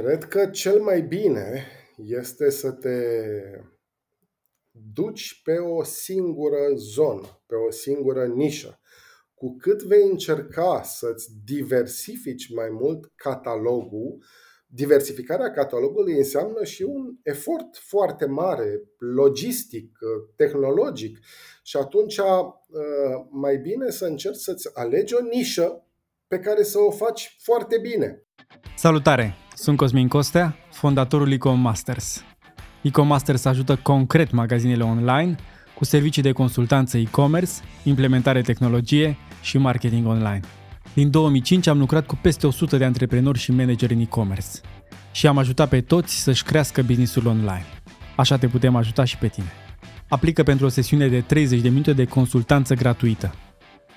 Cred că cel mai bine este să te duci pe o singură zonă, pe o singură nișă. Cu cât vei încerca să-ți diversifici mai mult catalogul, diversificarea catalogului înseamnă și un efort foarte mare, logistic, tehnologic. Și atunci mai bine să încerci să-ți alegi o nișă pe care să o faci foarte bine. Salutare! Sunt Cosmin Costea, fondatorul Ecom Masters. Ecom Masters ajută concret magazinele online cu servicii de consultanță e-commerce, implementare tehnologie și marketing online. Din 2005 am lucrat cu peste 100 de antreprenori și manageri în e-commerce și am ajutat pe toți să-și crească businessul online. Așa te putem ajuta și pe tine. Aplică pentru o sesiune de 30 de minute de consultanță gratuită.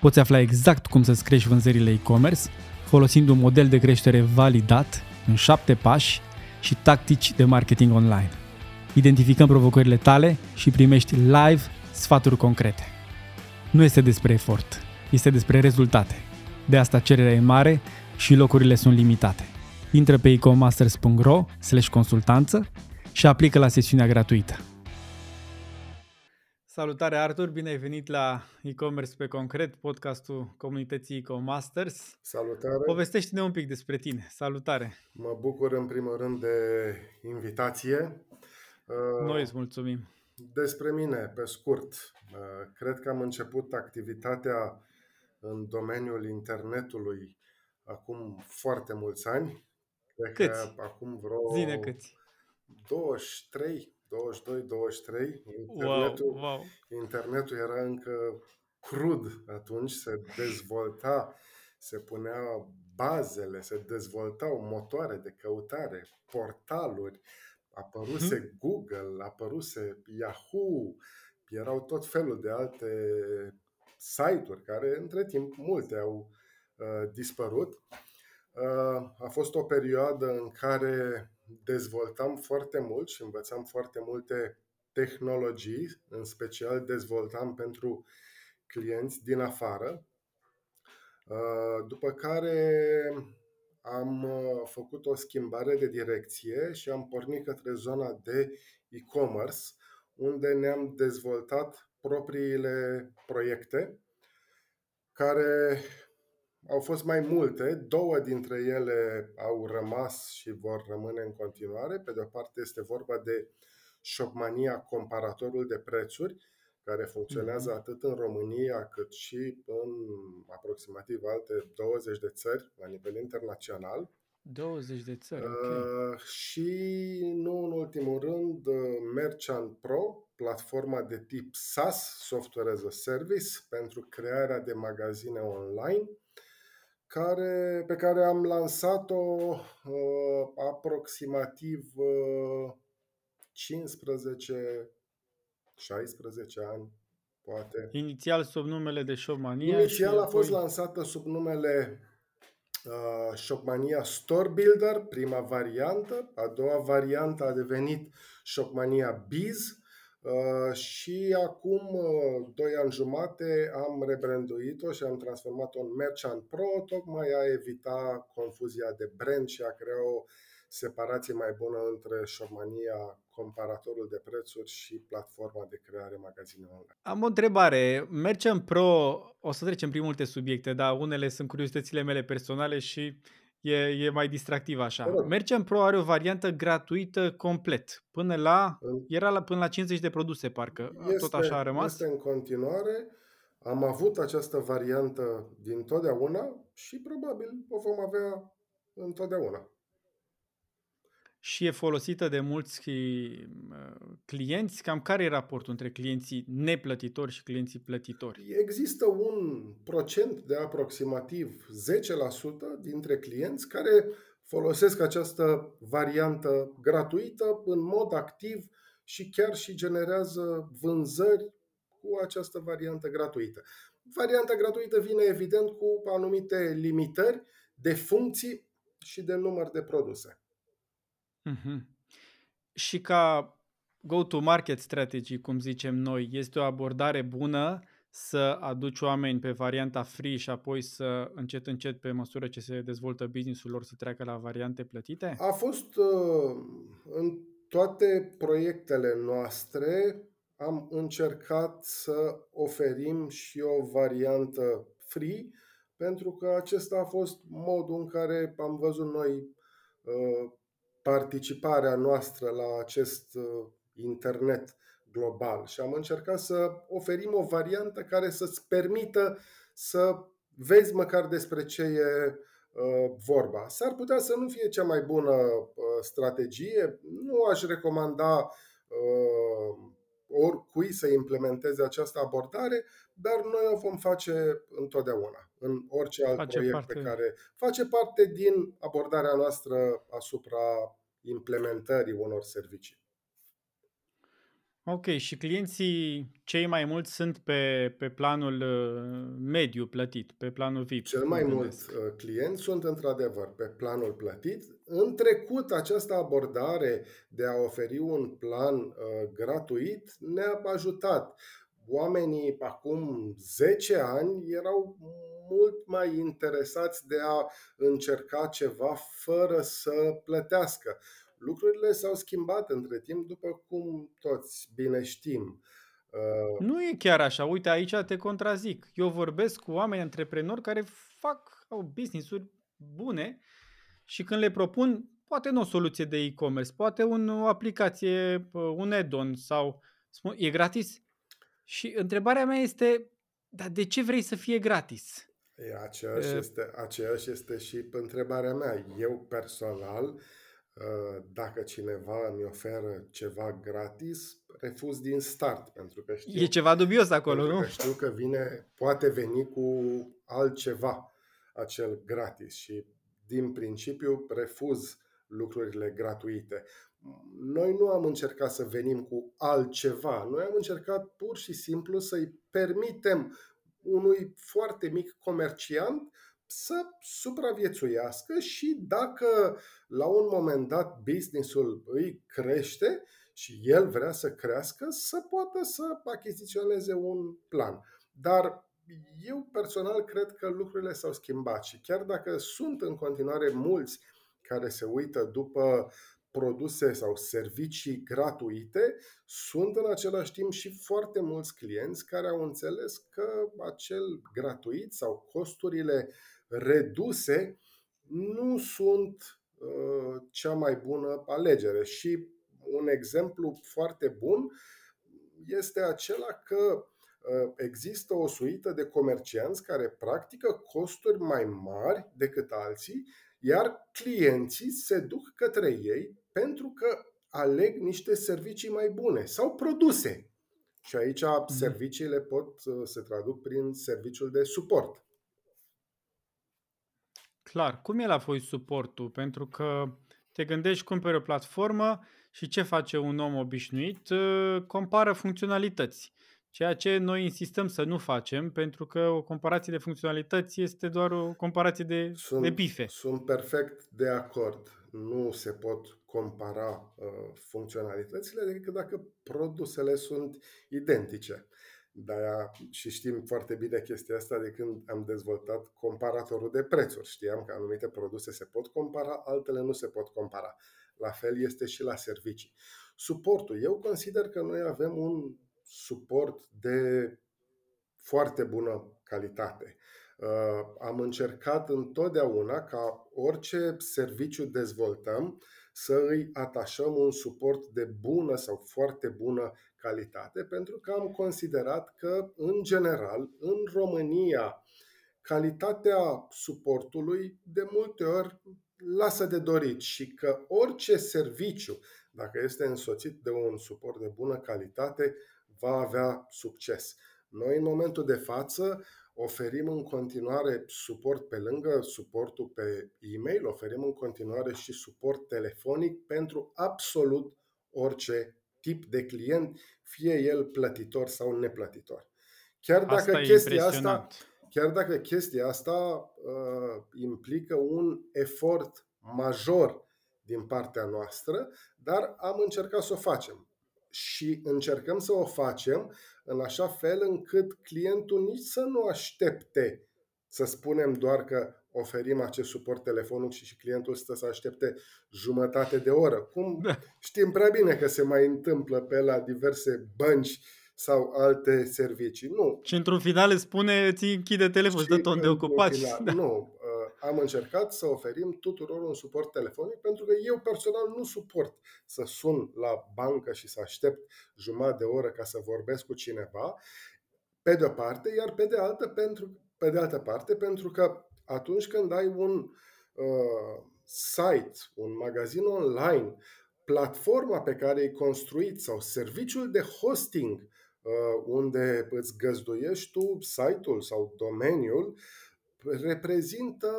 Poți afla exact cum să-ți crești vânzările e-commerce folosind un model de creștere validat în șapte pași și tactici de marketing online. Identificăm provocările tale și primești live sfaturi concrete. Nu este despre efort, este despre rezultate. De asta cererea e mare și locurile sunt limitate. Intră pe ecomasters.ro consultanță și aplică la sesiunea gratuită. Salutare Artur, bine ai venit la e-commerce pe concret, podcastul comunității EcoMasters. Salutare! Povestește-ne un pic despre tine. Salutare! Mă bucur în primul rând de invitație. Noi îți mulțumim. Despre mine, pe scurt, cred că am început activitatea în domeniul internetului acum foarte mulți ani. Cred câți? Că acum vreo Zine câți. 23, 22-23. Internetul, wow, wow. internetul era încă crud atunci, se dezvolta, se punea bazele, se dezvoltau motoare de căutare, portaluri, apăruse hmm. Google, apăruse Yahoo, erau tot felul de alte site-uri care între timp multe au uh, dispărut. Uh, a fost o perioadă în care dezvoltam foarte mult și învățam foarte multe tehnologii, în special dezvoltam pentru clienți din afară. Uh, după care am uh, făcut o schimbare de direcție și am pornit către zona de e-commerce, unde ne-am dezvoltat propriile proiecte care au fost mai multe, două dintre ele au rămas și vor rămâne în continuare. Pe de o parte este vorba de Shopmania, comparatorul de prețuri, care funcționează mhm. atât în România cât și în aproximativ alte 20 de țări la nivel internațional. 20 de țări, okay. uh, Și nu în ultimul rând uh, Merchant Pro, platforma de tip SaaS, Software as a Service, pentru crearea de magazine online care, pe care am lansat-o uh, aproximativ uh, 15 16 ani, poate. Inițial sub numele de Shopmania. Inițial a fost apoi... lansată sub numele uh, Shopmania Store Builder, prima variantă. A doua variantă a devenit Shopmania Biz, Uh, și acum, uh, doi ani jumate, am rebranduit-o și am transformat-o în Merchant Pro, tocmai a evita confuzia de brand și a crea o separație mai bună între Shopmania, comparatorul de prețuri și platforma de creare magazine online. Am o întrebare. Merchant Pro, o să trecem prin multe subiecte, dar unele sunt curiozitățile mele personale și E, e mai distractiv așa. Corect. Merchant Pro are o variantă gratuită complet. Până la, era la, până la 50 de produse, parcă. Este, Tot așa a rămas? Este în continuare. Am avut această variantă din totdeauna și probabil o vom avea întotdeauna și e folosită de mulți uh, clienți. Cam care e raportul între clienții neplătitori și clienții plătitori? Există un procent de aproximativ 10% dintre clienți care folosesc această variantă gratuită în mod activ și chiar și generează vânzări cu această variantă gratuită. Varianta gratuită vine evident cu anumite limitări de funcții și de număr de produse. Mhm. Și ca go-to-market strategy, cum zicem noi, este o abordare bună să aduci oameni pe varianta free și apoi să încet încet pe măsură ce se dezvoltă businessul lor să treacă la variante plătite? A fost uh, în toate proiectele noastre am încercat să oferim și o variantă free, pentru că acesta a fost modul în care am văzut noi uh, participarea noastră la acest uh, internet global și am încercat să oferim o variantă care să-ți permită să vezi măcar despre ce e uh, vorba. S-ar putea să nu fie cea mai bună strategie, nu aș recomanda oricui să implementeze această abordare, dar noi o vom face întotdeauna, în orice alt face proiect parte. pe care face parte din abordarea noastră asupra implementării unor servicii. Ok, și clienții cei mai mulți sunt pe, pe planul uh, mediu plătit, pe planul VIP. Cel mai mulți uh, clienți sunt într-adevăr pe planul plătit. În trecut, această abordare de a oferi un plan uh, gratuit ne-a ajutat. Oamenii acum 10 ani erau mult mai interesați de a încerca ceva fără să plătească lucrurile s-au schimbat între timp, după cum toți bine știm. Uh, nu e chiar așa. Uite, aici te contrazic. Eu vorbesc cu oameni antreprenori care fac, au business-uri bune și când le propun, poate nu o soluție de e-commerce, poate un, o aplicație, uh, un add-on sau spun, e gratis? Și întrebarea mea este, dar de ce vrei să fie gratis? E, aceeași, e... este, aceeași este și întrebarea mea. Eu personal Uh, dacă cineva mi oferă ceva gratis, refuz din start, pentru că știu... E ceva dubios acolo, nu? Că știu că vine, poate veni cu altceva acel gratis și din principiu refuz lucrurile gratuite. Noi nu am încercat să venim cu altceva, noi am încercat pur și simplu să-i permitem unui foarte mic comerciant să supraviețuiască și dacă la un moment dat businessul îi crește și el vrea să crească, să poată să achiziționeze un plan. Dar eu personal cred că lucrurile s-au schimbat și chiar dacă sunt în continuare mulți care se uită după produse sau servicii gratuite, sunt în același timp și foarte mulți clienți care au înțeles că acel gratuit sau costurile reduse nu sunt uh, cea mai bună alegere. Și un exemplu foarte bun este acela că uh, există o suită de comercianți care practică costuri mai mari decât alții, iar clienții se duc către ei pentru că aleg niște servicii mai bune sau produse. Și aici mhm. serviciile pot uh, se traduc prin serviciul de suport. Clar. Cum e la voi suportul? Pentru că te gândești, cumperi o platformă și ce face un om obișnuit? Ă, compară funcționalități. Ceea ce noi insistăm să nu facem, pentru că o comparație de funcționalități este doar o comparație de, sunt, de bife. Sunt perfect de acord. Nu se pot compara uh, funcționalitățile decât dacă produsele sunt identice. De-aia și știm foarte bine chestia asta de când am dezvoltat comparatorul de prețuri. Știam că anumite produse se pot compara, altele nu se pot compara. La fel este și la servicii. Suportul. Eu consider că noi avem un suport de foarte bună calitate. Uh, am încercat întotdeauna ca orice serviciu dezvoltăm să îi atașăm un suport de bună sau foarte bună calitate, pentru că am considerat că, în general, în România, calitatea suportului de multe ori lasă de dorit și că orice serviciu, dacă este însoțit de un suport de bună calitate, va avea succes. Noi, în momentul de față, oferim în continuare suport pe lângă suportul pe e-mail, oferim în continuare și suport telefonic pentru absolut orice tip de client, fie el plătitor sau neplătitor. Chiar dacă asta chestia asta, chiar dacă chestia asta uh, implică un efort major din partea noastră, dar am încercat să o facem. Și încercăm să o facem în așa fel încât clientul nici să nu aștepte să spunem doar că oferim acest suport telefonic și, și clientul stă să aștepte jumătate de oră. Cum da. știm prea bine că se mai întâmplă pe la diverse bănci sau alte servicii. Nu. Și într-un final îți spune, ți închide telefonul, dă ton de ocupat. Final, da. Nu, am încercat să oferim tuturor un suport telefonic pentru că eu personal nu suport să sun la bancă și să aștept jumătate de oră ca să vorbesc cu cineva, pe de o parte, iar pe de altă, pentru, pe de altă parte, pentru că atunci când ai un uh, site, un magazin online, platforma pe care ai construit sau serviciul de hosting uh, unde îți găzduiești tu site-ul sau domeniul, reprezintă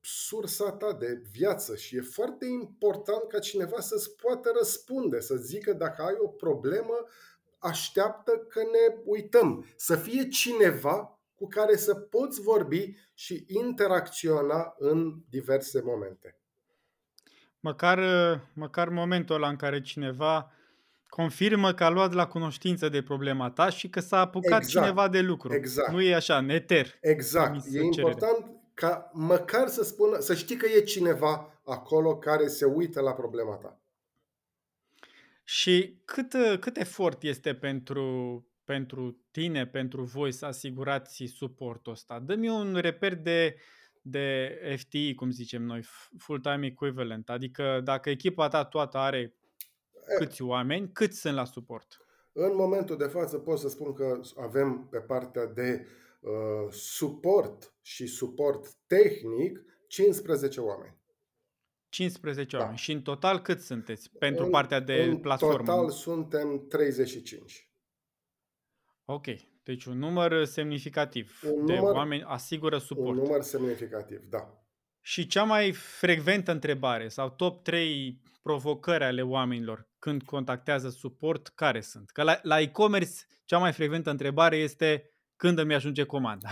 sursa ta de viață și e foarte important ca cineva să-ți poată răspunde, să zică dacă ai o problemă, așteaptă că ne uităm. Să fie cineva cu care să poți vorbi și interacționa în diverse momente. Măcar, măcar momentul ăla în care cineva confirmă că a luat la cunoștință de problema ta și că s-a apucat exact, cineva de lucru. Exact. Nu e așa, neter. Exact. E important ca măcar să spună, să știi că e cineva acolo care se uită la problema ta. Și cât, cât efort este pentru, pentru tine, pentru voi să asigurați suportul ăsta? Dă-mi un reper de, de FTE, cum zicem noi, full-time equivalent. Adică dacă echipa ta toată are câți oameni, cât sunt la suport? În momentul de față pot să spun că avem pe partea de uh, suport și suport tehnic 15 oameni. 15 da. oameni. Și în total cât sunteți pentru în, partea de în platformă? În total suntem 35. Ok. Deci un număr semnificativ un de număr, oameni asigură suport. Un număr semnificativ, da. Și cea mai frecventă întrebare sau top 3 provocări ale oamenilor când contactează suport, care sunt? Că la, la e-commerce cea mai frecventă întrebare este când îmi ajunge comanda.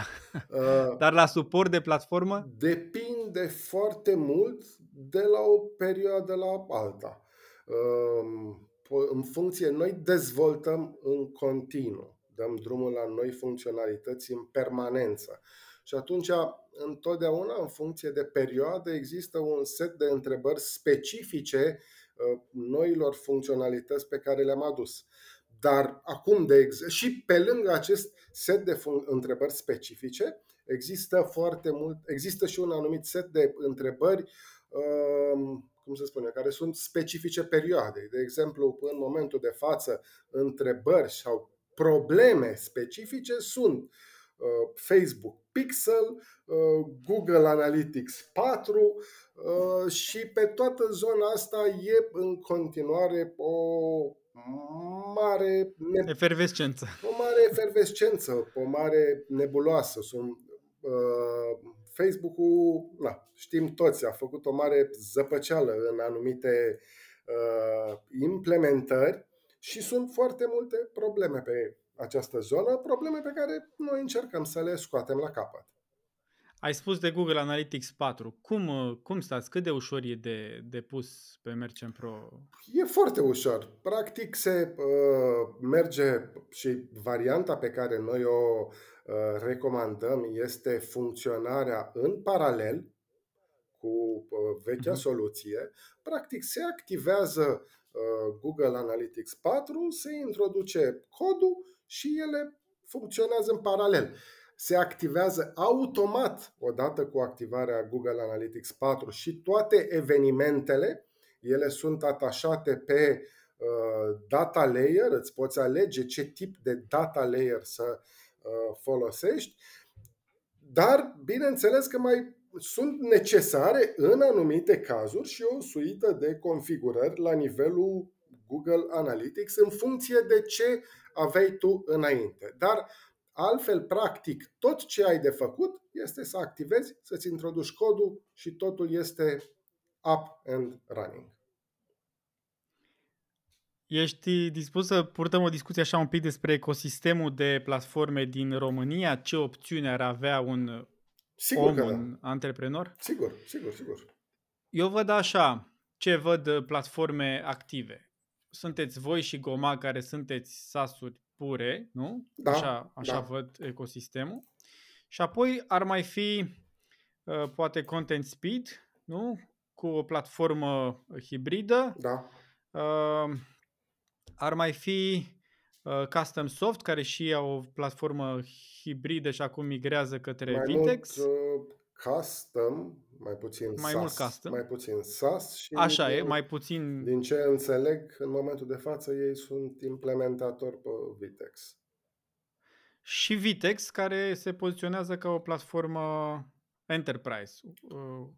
Uh, Dar la suport de platformă? Depinde foarte mult de la o perioadă la alta. Uh, în funcție, noi dezvoltăm în continuu, dăm drumul la noi funcționalități în permanență. Și atunci, întotdeauna, în funcție de perioadă, există un set de întrebări specifice uh, noilor funcționalități pe care le-am adus. Dar acum, de exemplu, și pe lângă acest set de fun- întrebări specifice, există foarte mult, există și un anumit set de întrebări, um, cum se spune, care sunt specifice perioadei. De exemplu, în momentul de față, întrebări sau probleme specifice sunt uh, Facebook Pixel, uh, Google Analytics 4 uh, și pe toată zona asta e în continuare o mare... Efervescență. O mare efervescență, o mare nebuloasă. Sunt, uh, Facebook-ul, na, știm toți, a făcut o mare zăpăceală în anumite uh, implementări și sunt foarte multe probleme pe această zonă, probleme pe care noi încercăm să le scoatem la capăt. Ai spus de Google Analytics 4. Cum, uh, cum stați? Cât de ușor e de, de pus pe Merchant Pro? E foarte ușor. Practic se uh, merge și varianta pe care noi o uh, recomandăm este funcționarea în paralel cu uh, vechea uh-huh. soluție. Practic se activează uh, Google Analytics 4, se introduce codul și ele funcționează în paralel. Se activează automat odată cu activarea Google Analytics 4 și toate evenimentele, ele sunt atașate pe uh, data layer, îți poți alege ce tip de data layer să uh, folosești, dar bineînțeles că mai sunt necesare în anumite cazuri și o suită de configurări la nivelul Google Analytics în funcție de ce aveai tu înainte. Dar Altfel, practic, tot ce ai de făcut este să activezi, să-ți introduci codul și totul este up and running. Ești dispus să purtăm o discuție așa un pic despre ecosistemul de platforme din România? Ce opțiune ar avea un sigur om, un da. antreprenor? Sigur, sigur, sigur. Eu văd așa, ce văd platforme active sunteți voi și Goma care sunteți sasuri pure, nu? Da, Așa, așa da. văd ecosistemul. Și apoi ar mai fi uh, poate Content Speed, nu? Cu o platformă hibridă. Da. Uh, ar mai fi uh, Custom Soft, care și au o platformă hibridă și acum migrează către mai Vitex. Mult, uh, custom, mai puțin Mai SAS. mult custom. Mai puțin SAS și Așa e, din, mai puțin... din ce înțeleg, în momentul de față ei sunt implementatori pe Vitex. Și Vitex, care se poziționează ca o platformă enterprise. Uh,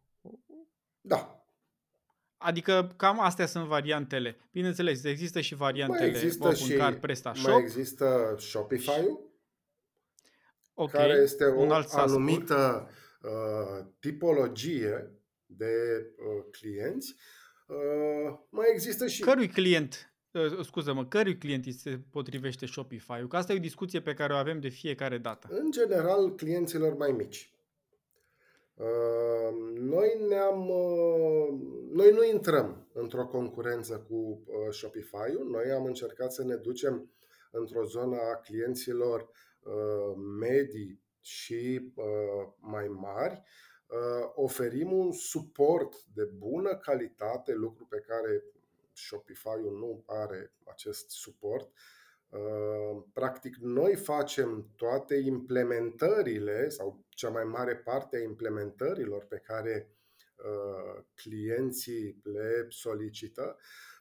Da, Adică cam astea sunt variantele. Bineînțeles, există și variantele mai există OpenCard, și PrestaShop. mai există Shopify-ul, ok, care este o un alt SaaS anumită uh, tipologie de uh, clienți. Uh, mai există și Cărui client, uh, scuză-mă, cărui client îi se potrivește Shopify-ul? Că asta e o discuție pe care o avem de fiecare dată. în general clienților mai mici. Uh, Noi ne-am uh, noi nu intrăm într-o concurență cu uh, Shopify-ul. Noi am încercat să ne ducem într-o zonă a clienților uh, medii și uh, mai mari. Uh, Oferim un suport de bună calitate, lucru pe care Shopify-ul nu are acest suport. Uh, Practic, noi facem toate implementările sau cea mai mare parte a implementărilor pe care uh, clienții le solicită.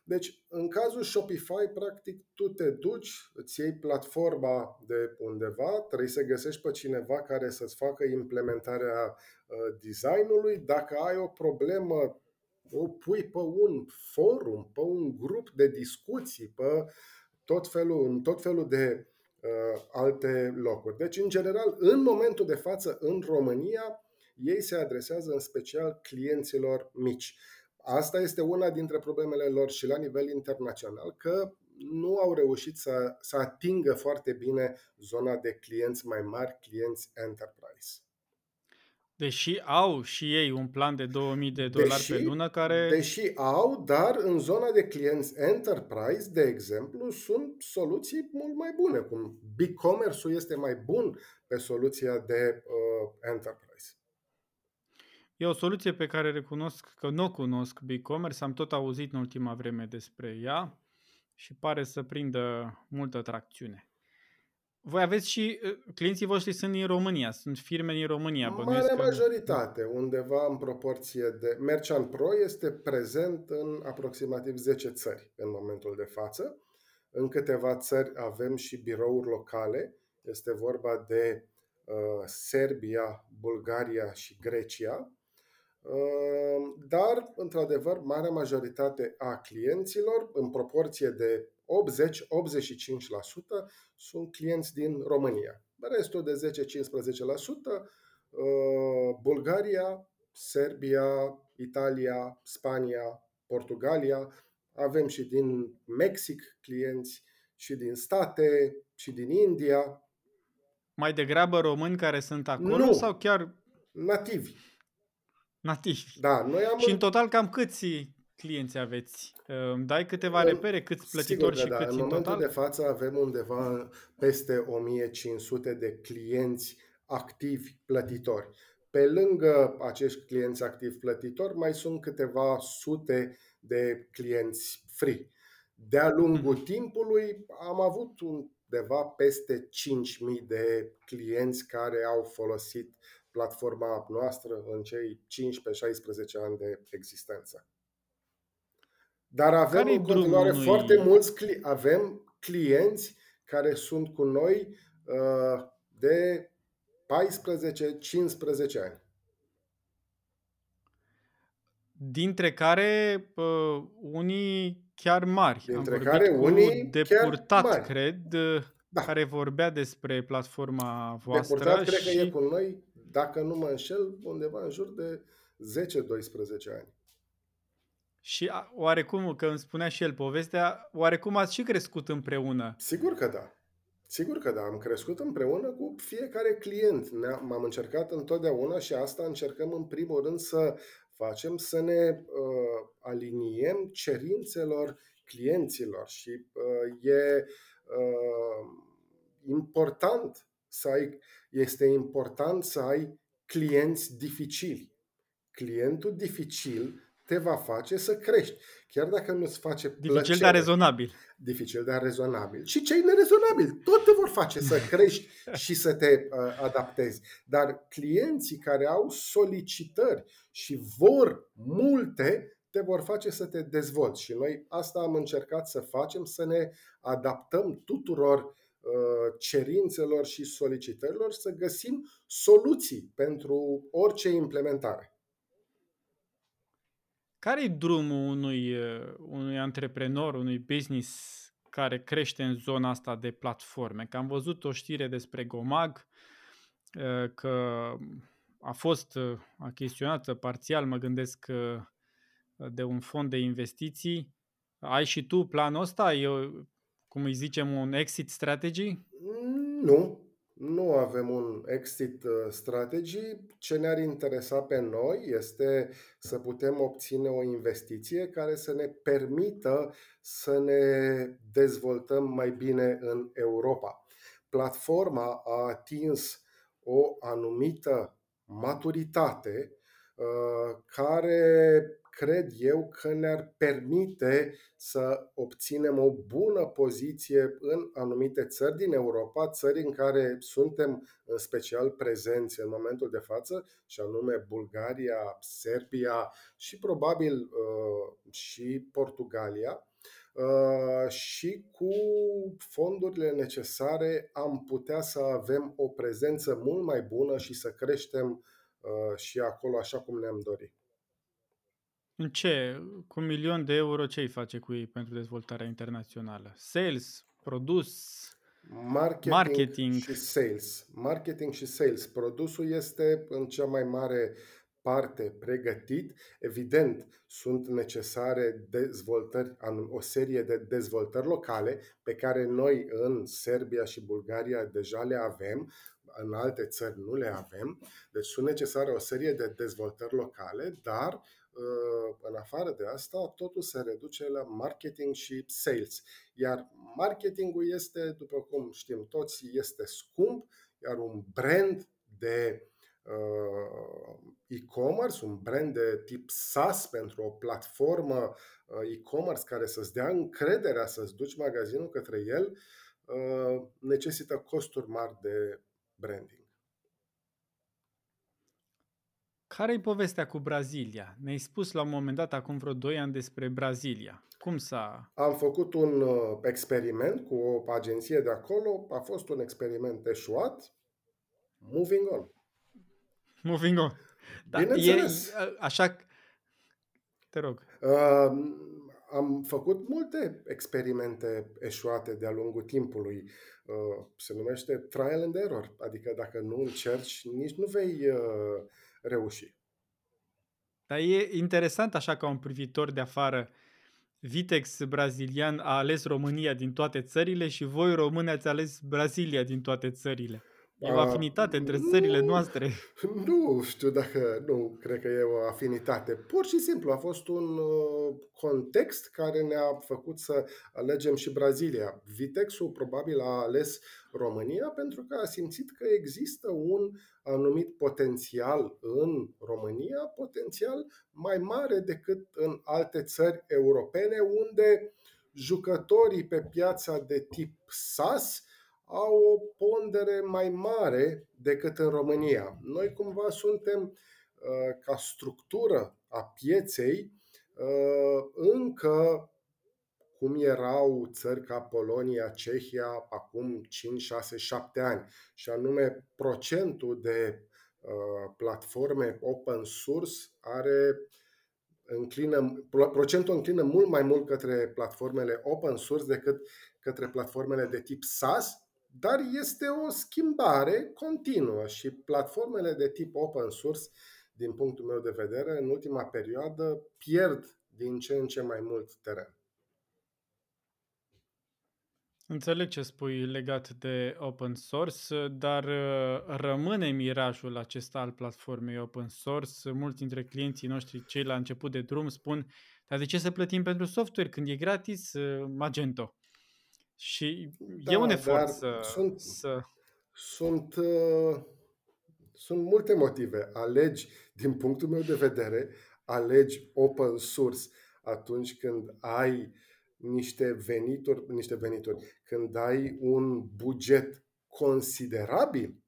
Deci, în cazul Shopify, practic, tu te duci, îți iei platforma de undeva, trebuie să găsești pe cineva care să-ți facă implementarea uh, designului. Dacă ai o problemă, o pui pe un forum, pe un grup de discuții, pe tot felul, în tot felul de uh, alte locuri. Deci, în general, în momentul de față, în România, ei se adresează în special clienților mici. Asta este una dintre problemele lor și la nivel internațional, că nu au reușit să, să atingă foarte bine zona de clienți mai mari, clienți enterprise. Deși au și ei un plan de 2000 de dolari Deși- pe lună care... Deși au, dar în zona de clienți enterprise, de exemplu, sunt soluții mult mai bune. Cum BigCommerce-ul este mai bun pe soluția de uh, enterprise. E o soluție pe care recunosc că nu o cunosc BigCommerce, am tot auzit în ultima vreme despre ea și pare să prindă multă tracțiune. Voi aveți și uh, clienții voștri sunt din România, sunt firme din România. bănuiesc Mare că- majoritate, undeva în proporție de... Merchant Pro este prezent în aproximativ 10 țări în momentul de față. În câteva țări avem și birouri locale. Este vorba de uh, Serbia, Bulgaria și Grecia. Uh, dar, într-adevăr, marea majoritate a clienților, în proporție de 80-85%, sunt clienți din România. Restul de 10-15%, uh, Bulgaria, Serbia, Italia, Spania, Portugalia. Avem și din Mexic clienți, și din state, și din India, Mai degrabă români care sunt acolo Nu. sau chiar nativi. Nativi? Da, noi am Și în total cam câți clienți aveți? Îmi dai câteva În- repere, câți Sigur plătitori că și da. câți În în momentul total? de față avem undeva peste 1500 de clienți activi plătitori. Pe lângă acești clienți activi plătitori, mai sunt câteva sute de clienți free. De-a lungul Mhm. timpului am avut undeva peste 5.000 de clienți care au folosit platforma noastră în cei 15-16 ani de existență. Dar avem Care-i în continuare drumul foarte unui- mulți cli- avem clienți care sunt cu noi uh, de 14-15 ani. Dintre care uh, unii chiar mari. Dintre Am vorbit care cu unii chiar depurtat, mari. cred, uh, Da. care vorbea despre platforma voastră Depurtat cred că și e cu noi, dacă nu mă înșel, undeva în jur de 10-12 ani. Și a- oarecum, că îmi spunea și el povestea, oarecum ați și crescut împreună. Sigur că da. Sigur că da, am crescut împreună cu fiecare client. Ne-am, am încercat întotdeauna și asta încercăm în primul rând să facem, să ne uh, aliniem cerințelor clienților și uh, e uh, important să ai, este important să ai clienți dificili. Clientul dificil te va face să crești. Chiar dacă nu-ți face plăcere. Dificil, dar rezonabil. Dificil, dar rezonabil. Și cei nerezonabili tot te vor face să crești și să te uh, adaptezi. Dar clienții care au solicitări și vor multe, te vor face să te dezvolți. Și noi asta am încercat să facem, să ne adaptăm tuturor uh, cerințelor și solicitărilor, să găsim soluții pentru orice implementare. Care e drumul unui, uh, unui antreprenor, unui business care crește în zona asta de platforme? Că am văzut o știre despre Gomag, uh, că a fost uh, achiziționată parțial, mă gândesc, de un fond de investiții. Ai și tu planul ăsta? E, cum îi zicem, un exit strategy? Nu, nu avem un exit uh, strategy. Ce ne-ar interesa pe noi este să putem obține o investiție care să ne permită să ne dezvoltăm mai bine în Europa. Platforma a atins o anumită maturitate uh, care cred eu că ne-ar permite să obținem o bună poziție în anumite țări din Europa, țări în care suntem în special prezenți în momentul de față, și anume Bulgaria, Serbia și probabil uh, și Portugalia. Uh, și cu fondurile necesare am putea să avem o prezență mult mai bună și să creștem uh, și acolo așa cum ne-am dorit. În ce? Cu un milion de euro ce îi face cu ei pentru dezvoltarea internațională? Sales, produs, marketing, marketing și sales. Marketing și sales. Produsul este în cea mai mare parte pregătit. Evident, sunt necesare dezvoltări, o serie de dezvoltări locale pe care noi în Serbia și Bulgaria deja le avem, în alte țări nu le avem. Deci sunt necesare o serie de dezvoltări locale, dar Uh, în afară de asta, totul se reduce la marketing și sales. Iar marketingul este, după cum știm toți, este scump, iar un brand de uh, e-commerce, un brand de tip SaaS pentru o platformă uh, e-commerce care să-ți dea încrederea să-ți duci magazinul către el, necesită costuri mari de branding. Care e povestea cu Brazilia? Ne-ai spus la un moment dat, acum vreo 2 ani, despre Brazilia. Cum s-a... Am făcut un uh, experiment cu o agenție de acolo. A fost un experiment eșuat. Moving on. Moving on. Da, Bineînțeles. E, așa... Te rog. Uh, am făcut multe experimente eșuate de-a lungul timpului. Uh, se numește trial and error. Adică dacă nu încerci, nici nu vei... Uh, reuși. Dar e interesant așa ca un privitor de afară. Vitex brazilian a ales România din toate țările și voi români ați ales Brazilia din toate țările. E o afinitate între nu, țările noastre. Nu știu dacă, nu cred că e o afinitate. Pur și simplu a fost un uh, context care ne-a făcut să alegem și Brazilia. Vitexul probabil a ales România pentru că a simțit că există un anumit potențial în România, potențial mai mare decât în alte țări europene unde jucătorii pe piața de tip SAS au o pondere mai mare decât în România. Noi cumva suntem uh, ca structură a pieței uh, încă cum erau țări ca Polonia, Cehia acum 5, 6, 7 ani, și anume procentul de uh, platforme open source are înclină, procentul înclină mult mai mult către platformele open source decât către platformele de tip SaaS, dar este o schimbare continuă și platformele de tip open source, din punctul meu de vedere, în ultima perioadă pierd din ce în ce mai mult teren. Înțeleg ce spui legat de open source, dar uh, rămâne mirajul acesta al platformei open source. Mulți dintre clienții noștri, cei la început de drum, spun dar de ce să plătim pentru software când e gratis uh, Magento? Și Da, e un efort dar să... sunt, să... sunt, uh, sunt multe motive. Alegi, din punctul meu de vedere, alegi open source atunci când ai niște venituri, niște venituri, când ai un buget considerabil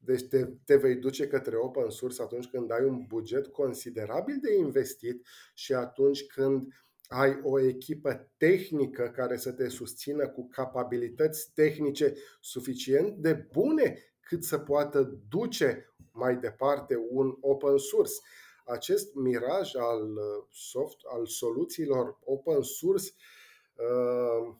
deci te, te vei duce către open source atunci când ai un buget considerabil de investit și atunci când ai o echipă tehnică care să te susțină cu capabilități tehnice suficient de bune cât să poată duce mai departe un open source. Acest miraj al soft, al soluțiilor open source uh,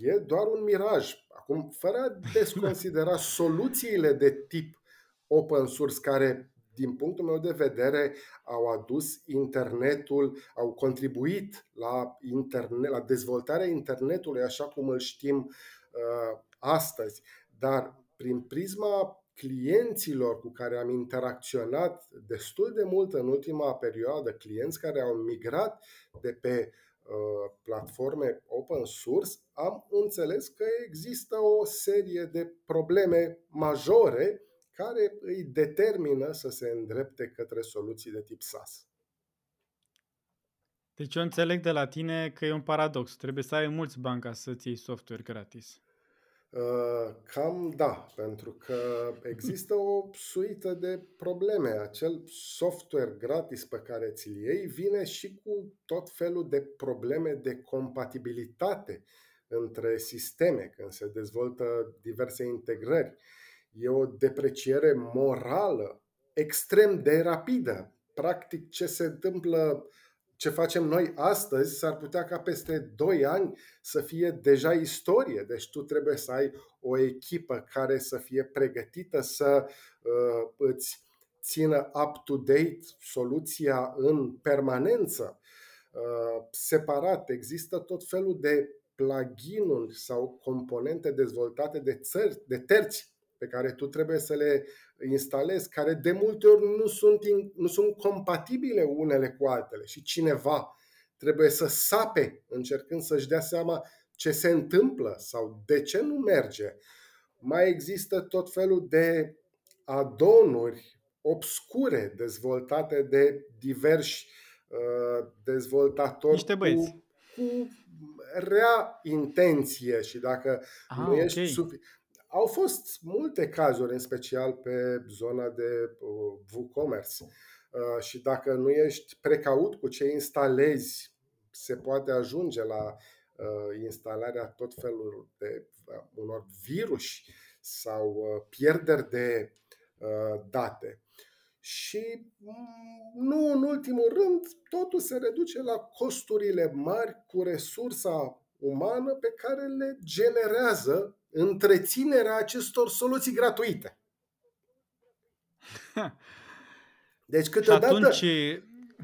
e doar un miraj. Acum, fără a desconsidera soluțiile de tip open source care, din punctul meu de vedere, au adus internetul, au contribuit la, internet, la dezvoltarea internetului așa cum îl știm uh, astăzi. Dar prin prisma clienților cu care am interacționat destul de mult în ultima perioadă, clienți care au migrat de pe Uh, platforme open source, am înțeles că există o serie de probleme majore care îi determină să se îndrepte către soluții de tip SaaS. Deci eu înțeleg de la tine că e un paradox. Trebuie să ai mulți bani ca să-ți iei software gratis. Uh, cam da, pentru că există o suită de probleme. Acel software gratis pe care ți-l iei vine și cu tot felul de probleme de compatibilitate între sisteme, când se dezvoltă diverse integrări. E o depreciere morală extrem de rapidă. Practic, ce se întâmplă ce facem noi astăzi s-ar putea ca peste 2 ani să fie deja istorie. Deci tu trebuie să ai o echipă care să fie pregătită să uh, îți țină up-to-date soluția în permanență. Uh, separat există tot felul de plugin-uri sau componente dezvoltate de, țări, de terți pe care tu trebuie să le instalezi, care de multe ori nu sunt, nu sunt compatibile unele cu altele și cineva trebuie să sape încercând să-și dea seama ce se întâmplă sau de ce nu merge. Mai există tot felul de adonuri obscure dezvoltate de diversi uh, dezvoltatori Niște băieți. cu, cu rea intenție și dacă ah, nu ești okay. sufi- au fost multe cazuri, în special pe zona de uh, WooCommerce. Uh, și dacă nu ești precaut cu ce instalezi, se poate ajunge la uh, instalarea tot felul de unor virus sau pierderi de date. Și mm, nu în ultimul rând, totul se reduce la costurile mari cu resursa umană pe care le generează întreținerea acestor soluții gratuite. Deci câteodată... Atunci...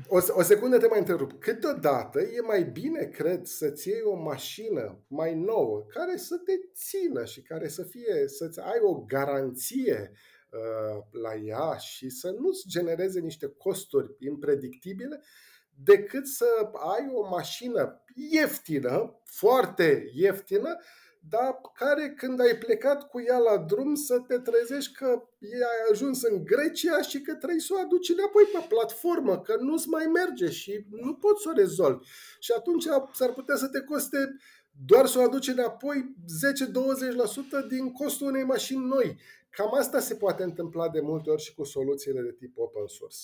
O, o secundă te mai întrerup. Câteodată e mai bine, cred, să-ți iei o mașină mai nouă care să te țină și care să fie, să-ți ai o garanție uh, la ea și să nu-ți genereze niște costuri impredictibile decât să ai o mașină ieftină, foarte ieftină, dar care când ai plecat cu ea la drum să te trezești că ai ajuns în Grecia și că trebuie să o aduci înapoi pe platformă, că nu-ți mai merge și nu poți să o rezolvi. Și atunci s-ar putea să te coste doar să o aduci înapoi 10-20% din costul unei mașini noi. Cam asta se poate întâmpla de multe ori și cu soluțiile de tip open source.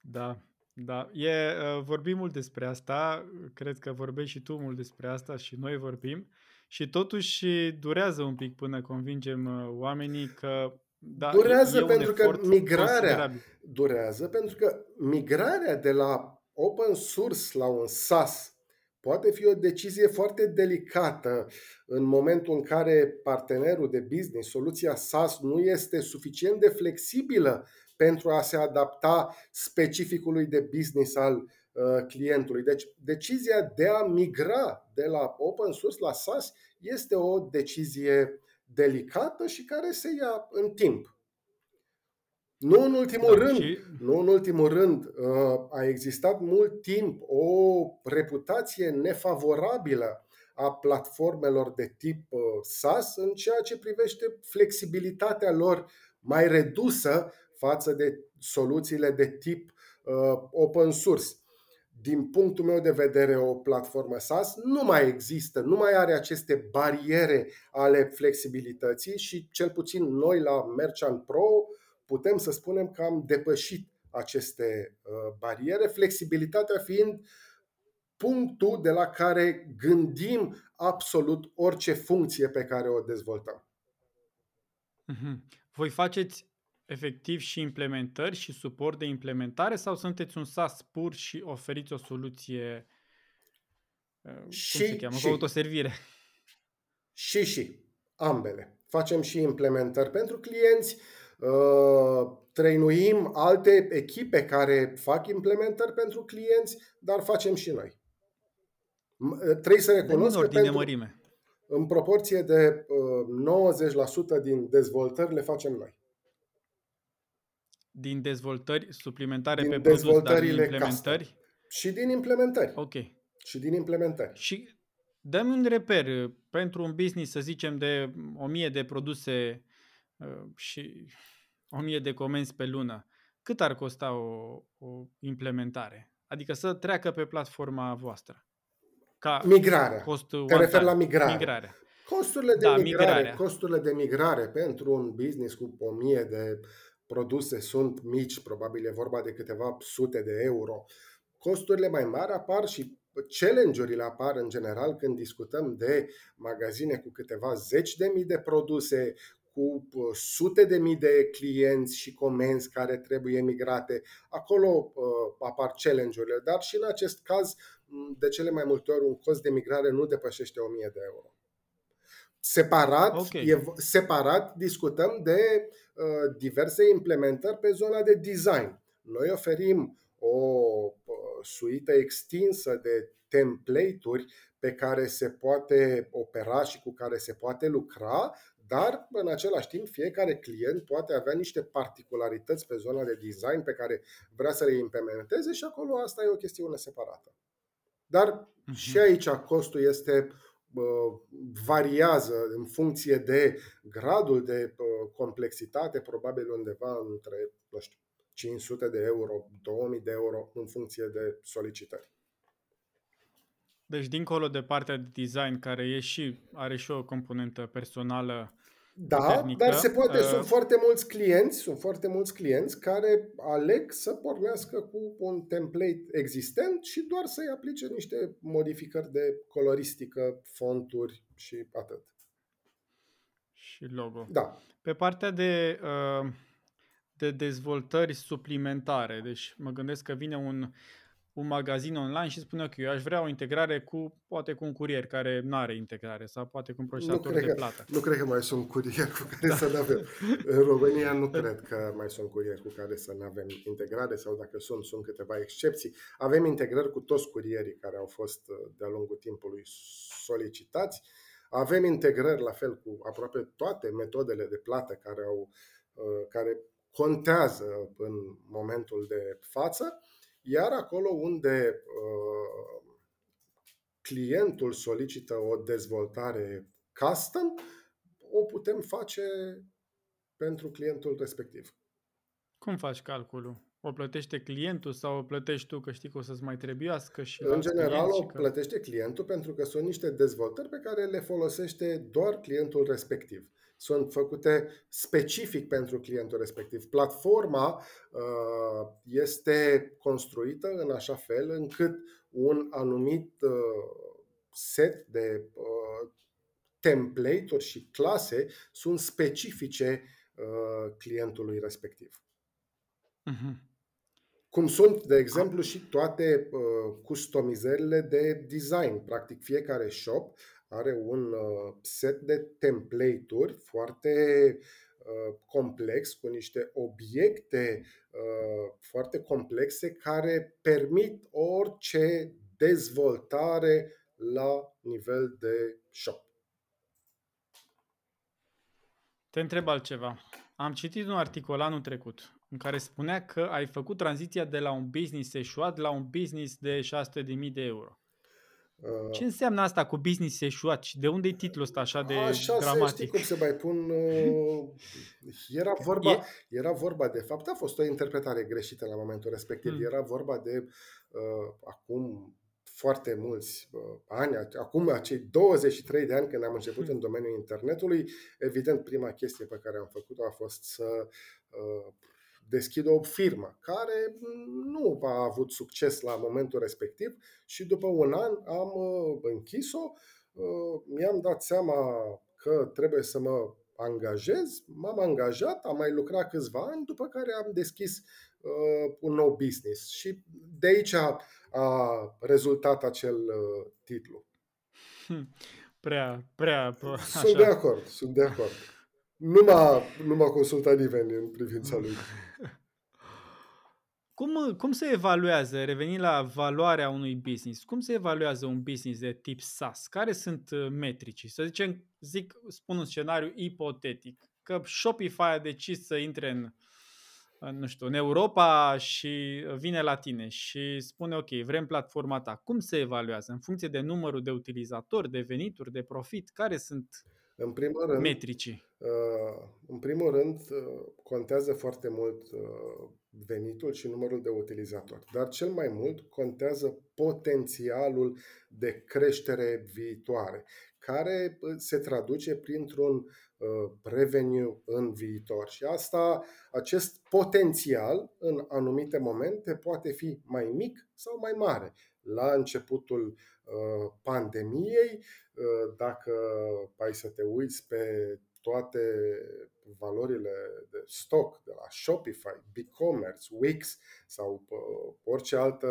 Da, da, e, uh, vorbim mult despre asta, cred că vorbești și tu mult despre asta și noi vorbim și totuși durează un pic până convingem uh, oamenii că da, durează e pentru că migrarea durează pentru că migrarea de la open source la un SaaS poate fi o decizie foarte delicată în momentul în care partenerul de business, soluția SaaS nu este suficient de flexibilă pentru a se adapta specificului de business al uh, clientului. Deci, decizia de a migra de la open source la SaaS este o decizie delicată și care se ia în timp. Nu în ultimul da, rând, și... nu în ultimul rând, uh, a existat mult timp o reputație nefavorabilă a platformelor de tip uh, SaaS în ceea ce privește flexibilitatea lor mai redusă față de soluțiile de tip uh, open source. Din punctul meu de vedere, o platformă SaaS nu mai există, nu mai are aceste bariere ale flexibilității și cel puțin noi la Merchant Pro putem să spunem că am depășit aceste uh, bariere, flexibilitatea fiind punctul de la care gândim absolut orice funcție pe care o dezvoltăm. Mhm. Voi faceți efectiv și implementări și suport de implementare sau sunteți un SaaS pur și oferiți o soluție uh, și, cum se cheamă, și. autoservire? Și și, ambele. Facem și implementări pentru clienți, uh, trăinuim alte echipe care fac implementări pentru clienți, dar facem și noi. Uh, trebuie să recunosc că pentru, mărime. în proporție de 90% din dezvoltări le facem noi. Din dezvoltări suplimentare din pe produs, dar din implementări? Custom. Și din implementări. Ok. Și din implementări. Și dăm un reper pentru un business, să zicem, de 1000 de produse uh, și 1000 de comenzi pe lună. Cât ar costa o, o implementare? Adică să treacă pe platforma voastră. Ca migrarea. Costul Te referi la migrare. migrarea. Costurile de da, migrare, migrarea. costurile de migrare pentru un business cu 1000 de produse sunt mici, probabil e vorba de câteva sute de euro. Costurile mai mari apar și challenge-urile apar în general când discutăm de magazine cu câteva zeci de mii de produse, cu uh, sute de mii de clienți și comenzi care trebuie migrate. Acolo uh, apar challenge-urile, dar și în acest caz, de cele mai multe ori, un cost de migrare nu depășește 1000 de euro. Separat, okay. e, separat discutăm de uh, diverse implementări pe zona de design. Noi oferim o uh, suită extinsă de template-uri pe care se poate opera și cu care se poate lucra, dar în același timp fiecare client poate avea niște particularități pe zona de design pe care vrea să le implementeze și acolo asta e o chestiune separată. Dar uh-huh. și aici costul este variază în funcție de gradul de complexitate, probabil undeva între, nu știu, 500 de euro, 2000 de euro, în funcție de solicitări. Deci, dincolo de partea de design, care e și, are și o componentă personală da, puternică, dar se poate, uh... sunt foarte mulți clienți, sunt foarte mulți clienți care aleg să pornească cu un template existent și doar să-i aplice niște modificări de coloristică, fonturi și atât. Și logo. Da. Pe partea de, uh, de dezvoltări suplimentare, deci mă gândesc că vine un un magazin online și spune că eu aș vrea o integrare cu, poate cu un curier care nu are integrare sau poate cu un procesor de plată. nu cred că mai sunt curier cu care da. să nu avem. În România nu cred că mai sunt curieri cu care să nu avem integrare sau dacă sunt, sunt câteva excepții. Avem integrări cu toți curierii care au fost uh, de-a lungul timpului solicitați. Avem integrări la fel cu aproape toate metodele de plată care, au, uh, care contează în momentul de față iar acolo unde uh, clientul solicită o dezvoltare custom, o putem face pentru clientul respectiv. Cum faci calculul? O plătește clientul sau o plătești tu că știi că o să-ți mai trebuiască? Și în general o că... plătește clientul pentru că sunt niște dezvoltări pe care le folosește doar clientul respectiv sunt făcute specific pentru clientul respectiv. Platforma uh, este construită în așa fel încât un anumit uh, set de uh, template-uri și clase sunt specifice clientului respectiv. Uh-huh. Cum sunt, de exemplu, și toate uh, customizările de design. Practic, fiecare shop are un uh, set de template-uri foarte uh, complex, cu niște obiecte uh, foarte complexe care permit orice dezvoltare la nivel de shop. Te întreb altceva. Am citit un articol anul trecut în care spunea că ai făcut tranziția de la un business eșuat la un business de 600.000 de euro. Ce înseamnă asta cu business eșuat și de unde e titlul ăsta așa de așa dramatic? Așa cum se mai pun... Uh, era, vorba, e... era vorba de fapt, a fost o interpretare greșită la momentul respectiv. Hmm. Era vorba de uh, acum foarte mulți uh, ani, acum acei 23 de ani când am început hmm. în domeniul internetului, evident prima chestie pe care am făcut-o a fost să uh, deschid o firmă care nu a avut succes la momentul respectiv și după un an am uh, închis-o. Uh, mi-am dat seama că trebuie să mă angajez, m-am angajat, am mai lucrat câțiva ani, după care am deschis uh, un nou business și de aici a, a rezultat acel uh, titlu. Hmm. Prea, prea, așa. Sunt de acord, sunt de acord. Nu m-a, nu m-a consultat nimeni în privința lui. Cum, cum se evaluează, revenind la valoarea unui business, cum se evaluează un business de tip SaaS? Care sunt uh, metrici? Să zicem, zic, spun un scenariu ipotetic, că Shopify a decis să intre în, în, nu știu, în Europa și vine la tine și spune, ok, vrem platforma ta. Cum se evaluează? În funcție de numărul de utilizatori, de venituri, de profit? Care sunt în primul rând, metricii? Uh, în primul rând, uh, contează foarte mult uh, venitul și numărul de utilizatori, dar cel mai mult contează potențialul de creștere viitoare, care se traduce printr-un revenue în viitor. Și asta, acest potențial în anumite momente poate fi mai mic sau mai mare. La începutul pandemiei, dacă ai să te uiți pe toate valorile de stock de la Shopify, BigCommerce, Wix sau uh, orice altă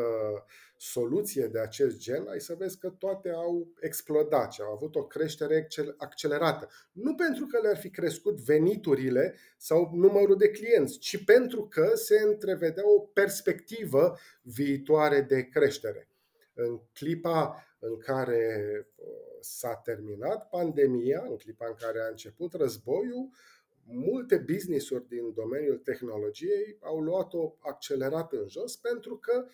soluție de acest gen, ai să vezi că toate au explodat și au avut o creștere accelerată. Nu pentru că le-ar fi crescut veniturile sau numărul de clienți, ci pentru că se întrevedea o perspectivă viitoare de creștere. În clipa în care uh, s-a terminat pandemia, în clipa în care a început războiul, multe business-uri din domeniul tehnologiei au luat-o accelerat în jos pentru că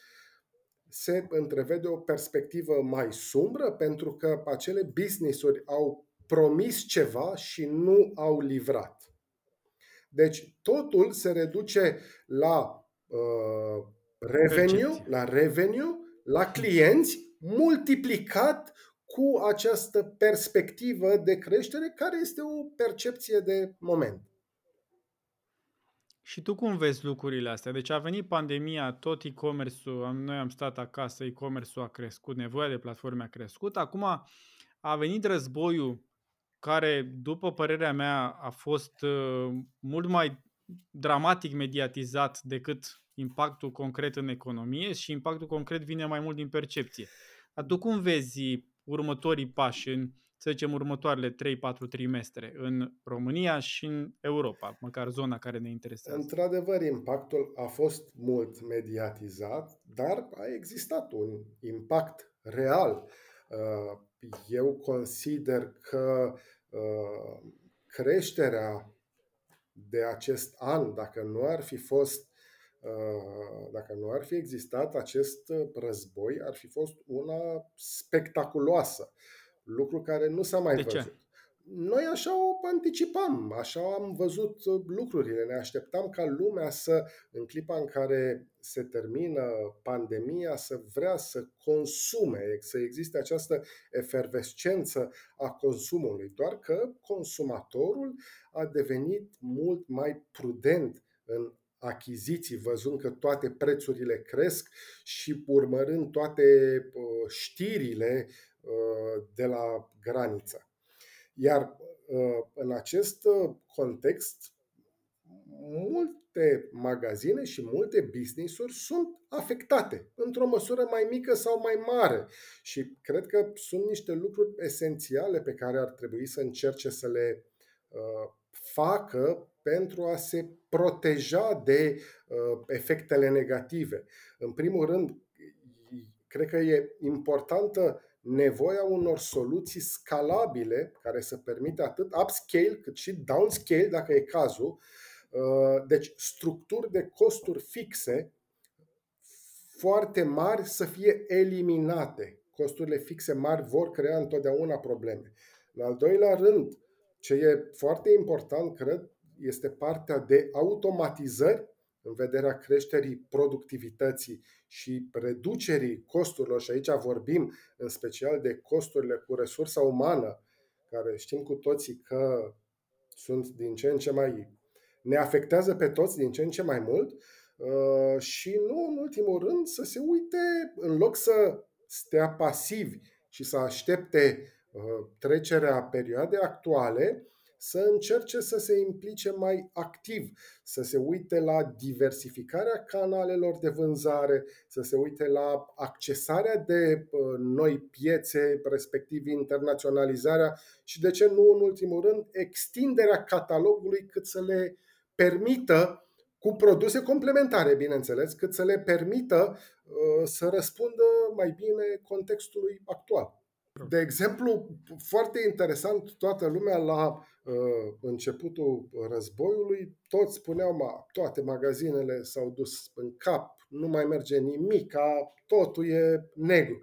se întrevede o perspectivă mai sumbră, pentru că acele business-uri au promis ceva și nu au livrat. Deci totul se reduce la uh, revenue, la revenue, la clienți multiplicat cu această perspectivă de creștere, care este o percepție de moment. Și tu cum vezi lucrurile astea? Deci a venit pandemia, tot e-commerce-ul, noi am stat acasă, e-commerce-ul a crescut, nevoia de platforme a crescut. Acum a venit războiul care, după părerea mea, a fost uh, mult mai dramatic mediatizat decât impactul concret în economie și impactul concret vine mai mult din percepție. Dar tu cum vezi următorii pași în, să zicem, următoarele 3-4 trimestre în România și în Europa, măcar zona care ne interesează. Într-adevăr, impactul a fost mult mediatizat, dar a existat un impact real. Uh, eu consider că uh, creșterea de acest an, dacă nu ar fi fost Uh, dacă nu ar fi existat acest uh, război, ar fi fost una spectaculoasă, lucru care nu s-a mai de văzut. Ce? Noi așa o anticipam, așa am văzut uh, lucrurile, ne așteptam ca lumea să, în clipa în care se termină pandemia, să vrea să consume, să existe această efervescență a consumului, doar că consumatorul a devenit mult mai prudent în achiziții, văzând că toate prețurile cresc și urmărând toate uh, știrile uh, de la graniță. Iar uh, în acest context, multe magazine și multe business-uri sunt afectate, într-o măsură mai mică sau mai mare. Și cred că sunt niște lucruri esențiale pe care ar trebui să încerce să le facă pentru a se proteja de uh, efectele negative. În primul rând, cred că e importantă nevoia unor soluții scalabile care să permită atât upscale cât și downscale, dacă e cazul, Deci, structuri de costuri fixe foarte mari să fie eliminate. Costurile fixe mari vor crea întotdeauna probleme. În al doilea rând, ce e foarte important, cred, este partea de automatizări în vederea creșterii productivității și reducerii costurilor, și aici vorbim în special de costurile cu resursa umană, care știm cu toții că sunt din ce în ce mai. ne afectează pe toți din ce în ce mai mult, uh, și nu în ultimul rând să se uite, în loc să stea pasivi și să aștepte uh, trecerea perioadei actuale, să încerce să se implice mai activ, să se uite la diversificarea canalelor de vânzare, să se uite la accesarea de uh, noi piețe, respectiv internaționalizarea și, de ce nu în ultimul rând, extinderea catalogului cât să le permită cu produse complementare, bineînțeles, cât să le permită uh, să răspundă mai bine contextului actual. De exemplu, foarte interesant, toată lumea la uh, începutul războiului, toți spuneau, ma, toate magazinele s-au dus în cap, nu mai merge nimic, totul e negru.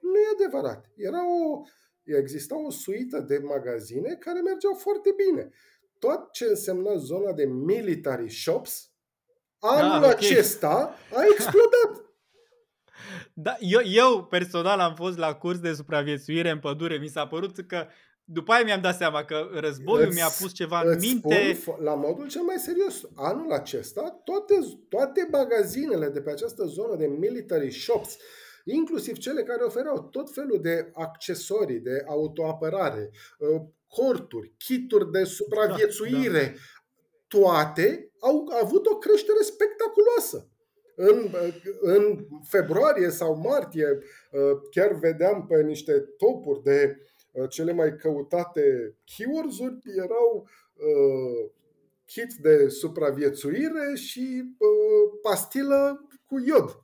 Nu e adevărat. Era o, exista o suită de magazine care mergeau foarte bine. Tot ce însemna zona de military shops, anul ah, okay. acesta a explodat. Da, eu, eu personal am fost la curs de supraviețuire în pădure. Mi s-a părut că după aia mi-am dat seama că războiul îți, mi-a pus ceva în minte. Spun, la modul cel mai serios, anul acesta, toate, toate magazinele de pe această zonă de military shops, inclusiv cele care oferau tot felul de accesorii de autoapărare, uh, corturi, kituri de supraviețuire, da, da. toate au avut o creștere spectaculoasă în, în februarie sau martie uh, chiar vedeam pe niște topuri de uh, cele mai căutate keywords-uri erau uh, kit de supraviețuire și uh, pastilă cu iod.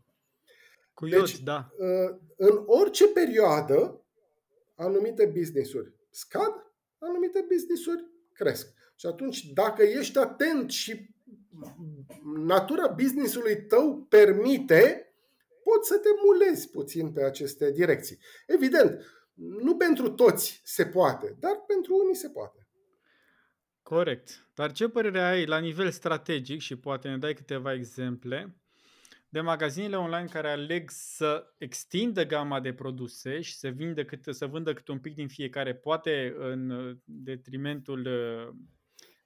Cu iod, deci, da. Uh, în orice perioadă, anumite business-uri scad, anumite business-uri cresc. Și atunci, dacă ești atent și natura businessului tău permite, poți să te mulezi puțin pe aceste direcții. Evident, nu pentru toți se poate, dar pentru unii se poate. Corect. Dar ce părere ai la nivel strategic și poate ne dai câteva exemple de magazinele online care aleg să extindă gama de produse și să, vindă cât, să vândă câte un pic din fiecare, poate în detrimentul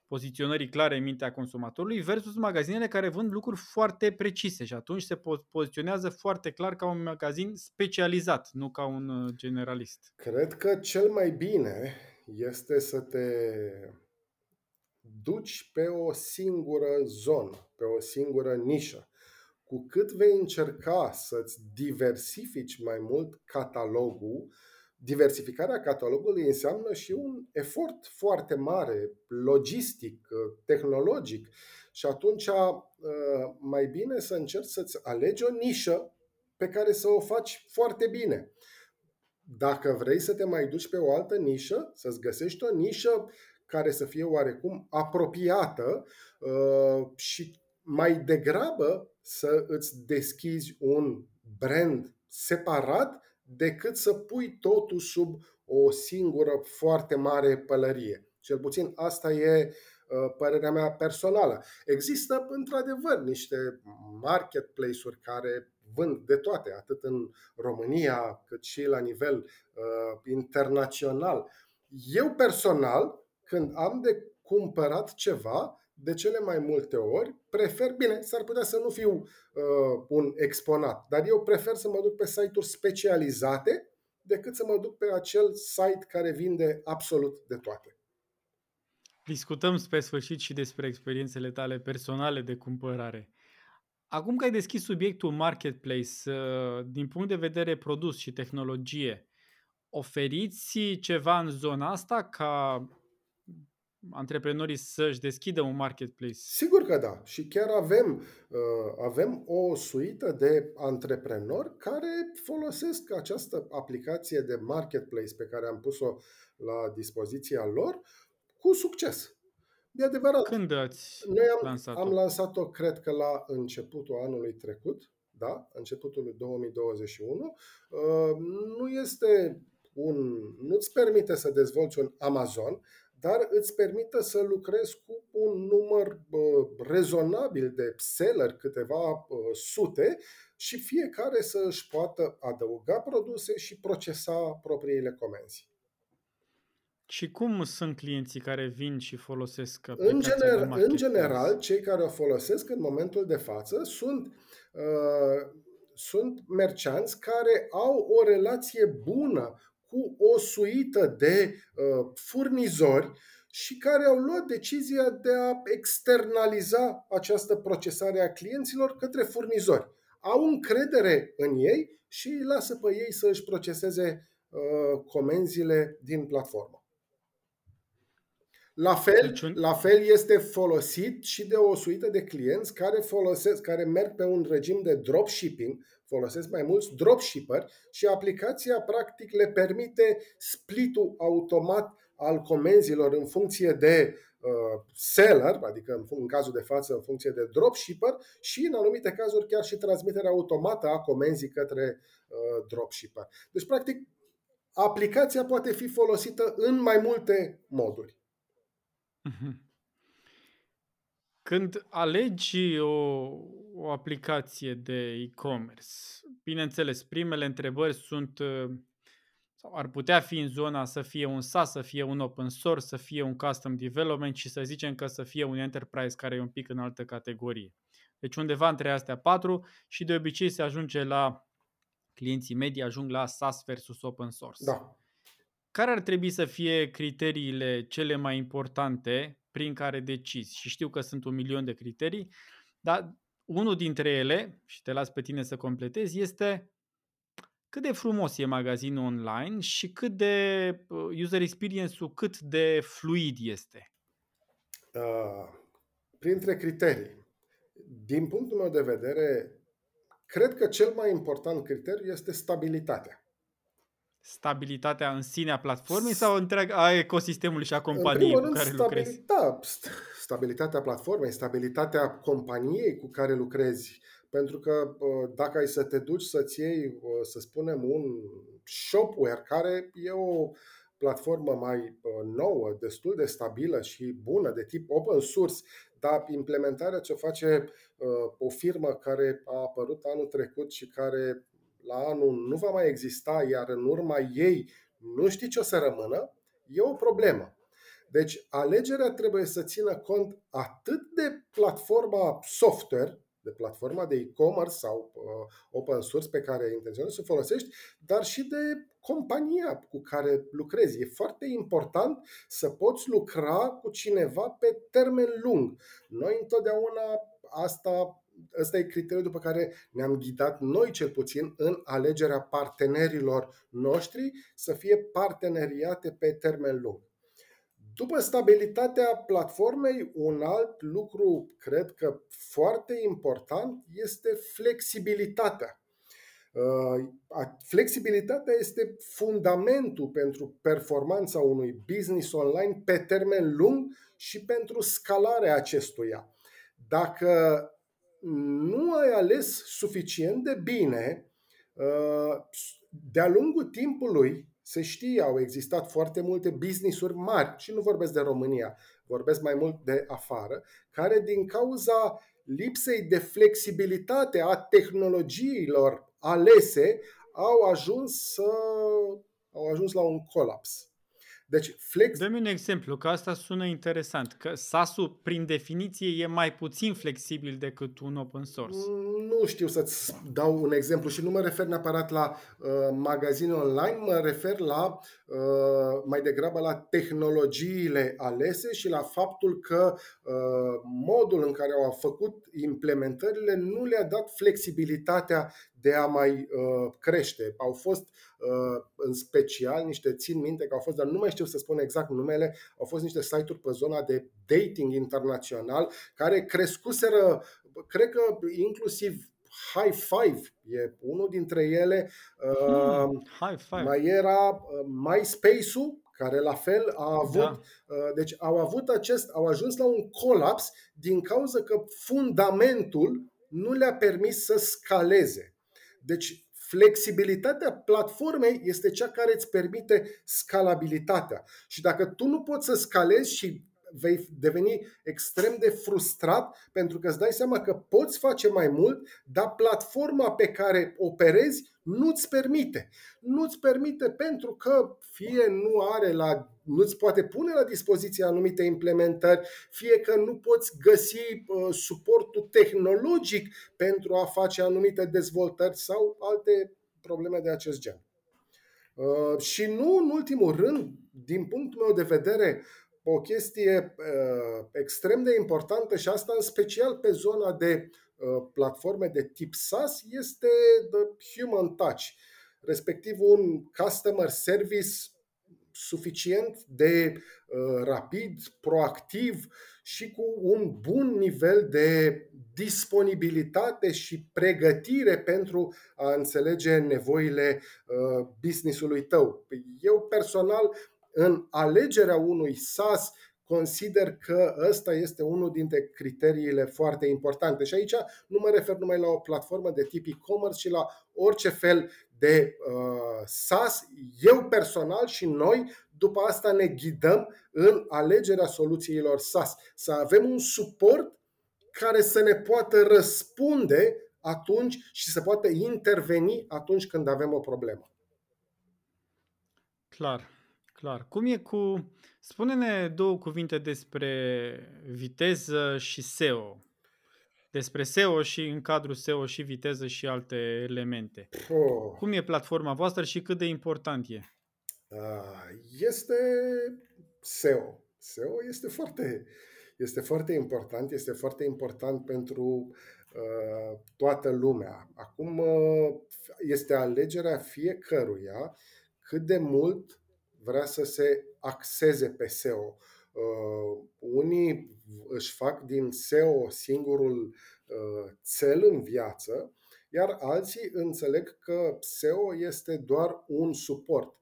poziționării clare în mintea consumatorului versus magazinele care vând lucruri foarte precise și atunci se poziționează foarte clar ca un magazin specializat, nu ca un uh, generalist. Cred că cel mai bine este să te duci pe o singură zonă, pe o singură nișă. Cu cât vei încerca să-ți diversifici mai mult catalogul, diversificarea catalogului înseamnă și un efort foarte mare, logistic, tehnologic. Și atunci uh, mai bine să încerci să-ți alegi o nișă pe care să o faci foarte bine. Dacă vrei să te mai duci pe o altă nișă, să-ți găsești o nișă care să fie oarecum apropiată uh, și mai degrabă să îți deschizi un brand separat decât să pui totul sub o singură foarte mare pălărie. Cel puțin asta e uh, părerea mea personală. Există într-adevăr niște marketplace-uri care vând de toate, atât în România cât și la nivel uh, internațional. Eu personal, când am de cumpărat ceva, de cele mai multe ori prefer, bine, s-ar putea să nu fiu uh, un exponat, dar eu prefer să mă duc pe site-uri specializate decât să mă duc pe acel site care vinde absolut de toate. Discutăm spre sfârșit și despre experiențele tale personale de cumpărare. Acum că ai deschis subiectul marketplace, uh, din punct de vedere produs și tehnologie, oferiți ceva în zona asta ca antreprenorii să-și deschidă un marketplace? Sigur că da. Și chiar avem, uh, avem o suită de antreprenori care folosesc această aplicație de marketplace pe care am pus-o la dispoziția lor cu succes. E adevărat. Când ați Noi am, lansat-o? am lansat-o, cred că la începutul anului trecut, da, începutul 2021. Uh, nu este un, nu-ți permite să dezvolți un Amazon, dar îți permite să lucrezi cu un număr uh, rezonabil de seller, câteva uh, sute, și fiecare să își poată adăuga produse și procesa propriile comenzi. Și cum sunt clienții care vin și folosesc În, aplicația de gener, în marketplace? general, cei care o folosesc în momentul de față sunt, uh, sunt merceanți care au o relație bună cu o suită de uh, furnizori și care au luat decizia de a externaliza această procesare a clienților către furnizori. Au încredere în ei și îi lasă pe ei să își proceseze uh, comenzile din platformă. La fel, Deci un- la fel este folosit și de o suită de clienți care folosesc, care merg pe un regim de dropshipping, folosesc mai mulți dropshipper și aplicația practic le permite splitul automat al comenzilor în funcție de uh, seller, adică în, fun- în cazul de față în funcție de dropshipper și în anumite cazuri chiar și transmiterea automată a comenzii către uh, dropshipper. Deci practic aplicația poate fi folosită în mai multe moduri. Mhm. Când alegi o, o aplicație de e-commerce, bineînțeles, primele întrebări sunt uh, sau ar putea fi în zona să fie un SaaS, să fie un open source, să fie un custom development și să zicem că să fie un enterprise care e un pic în altă categorie. Deci undeva între astea patru și de obicei se ajunge la clienții medii ajung la SaaS versus open source. Da. Care ar trebui să fie criteriile cele mai importante prin care decizi? Și știu că sunt un milion de criterii, dar unul dintre ele, și te las pe tine să completezi, este cât de frumos e magazinul online și cât de uh, user experience-ul cât de fluid este. Uh, printre criterii, din punctul meu de vedere, cred că cel mai important criteriu este stabilitatea. Stabilitatea în sine a platformei sau întreg a ecosistemului și a În companiei primul cu rând, care stabili- lucrezi? Da, st- stabilitatea platformei, stabilitatea companiei cu care lucrezi. Pentru că uh, dacă ai să te duci să-ți iei, uh, să spunem, un shopware care e o platformă mai uh, nouă, destul de stabilă și bună, de tip open source, dar implementarea ce o face uh, o firmă care a apărut anul trecut și care la anul nu va mai exista, iar în urma ei nu știi ce o să rămână, e o problemă. Deci, alegerea trebuie să țină cont atât de platforma software, de platforma de e-commerce sau uh, open source pe care intenționezi să o folosești, dar și de compania cu care lucrezi. E foarte important să poți lucra cu cineva pe termen lung. Noi întotdeauna asta ăsta e criteriul după care ne-am ghidat noi cel puțin în alegerea partenerilor noștri să fie parteneriate pe termen lung. După stabilitatea platformei, un alt lucru, cred că foarte important, este flexibilitatea. Uh, Flexibilitatea este fundamentul pentru performanța unui business online pe termen lung și pentru scalarea acestuia. Dacă nu ai ales suficient de bine, uh, de-a lungul timpului, se știe, au existat foarte multe business-uri mari, și nu vorbesc de România, vorbesc mai mult de afară, care din cauza lipsei de flexibilitate a tehnologiilor alese au ajuns să au ajuns la un colaps. Deci, flex, Dă-mi un exemplu, că asta sună interesant, că SAS-ul, prin definiție, e mai puțin flexibil decât un open source. Nu știu să-ți dau un exemplu și nu mă refer neapărat la uh, magazine online, mă refer la uh, mai degrabă la tehnologiile alese și la faptul că uh, modul în care au făcut implementările nu le-a dat flexibilitatea de a mai uh, crește. Au fost uh, în special niște, țin minte că au fost, dar nu mai știu să spun exact numele, au fost niște site-uri pe zona de dating internațional care crescuseră, cred că inclusiv High Five e unul dintre ele. Uh, Hmm, high five. mai era uh, MySpace-ul, care la fel a avut, da. deci au avut acest, au ajuns la un colaps din cauza că fundamentul nu le-a permis să scaleze. Deci flexibilitatea platformei este cea care îți permite scalabilitatea. Și dacă tu nu poți să scalezi și vei deveni extrem de frustrat pentru că îți dai seama că poți face mai mult, dar platforma pe care operezi nu-ți permite. Nu-ți permite pentru că fie nu are la nu-ți poate pune la dispoziție anumite implementări, fie că nu poți găsi uh, suportul tehnologic pentru a face anumite dezvoltări sau alte probleme de acest gen. Uh, și nu în ultimul rând, din punctul meu de vedere, o chestie uh, extrem de importantă și asta în special pe zona de uh, platforme de tip SaaS este the human touch, respectiv un customer service suficient de uh, rapid, proactiv și cu un bun nivel de disponibilitate și pregătire pentru a înțelege nevoile uh, businessului tău. Eu personal în alegerea unui SaaS consider că ăsta este unul dintre criteriile foarte importante. Și aici nu mă refer numai la o platformă de tip e-commerce, ci la orice fel de uh, SaaS. Eu personal și noi după asta ne ghidăm în alegerea soluțiilor SaaS. Să avem un suport care să ne poată răspunde atunci și să poată interveni atunci când avem o problemă. Clar. Clar. Cum e cu... Spune-ne două cuvinte despre viteză și SEO. Despre SEO și în cadrul SEO și viteză și alte elemente. Oh. Cum e platforma voastră și cât de important e? Este SEO. SEO este foarte, este foarte important, este foarte important pentru uh, toată lumea. Acum uh, este alegerea fiecăruia cât de mult vrea să se axeze pe SEO. Uh, unii își fac din SEO singurul uh, cel în viață, iar alții înțeleg că SEO este doar un suport.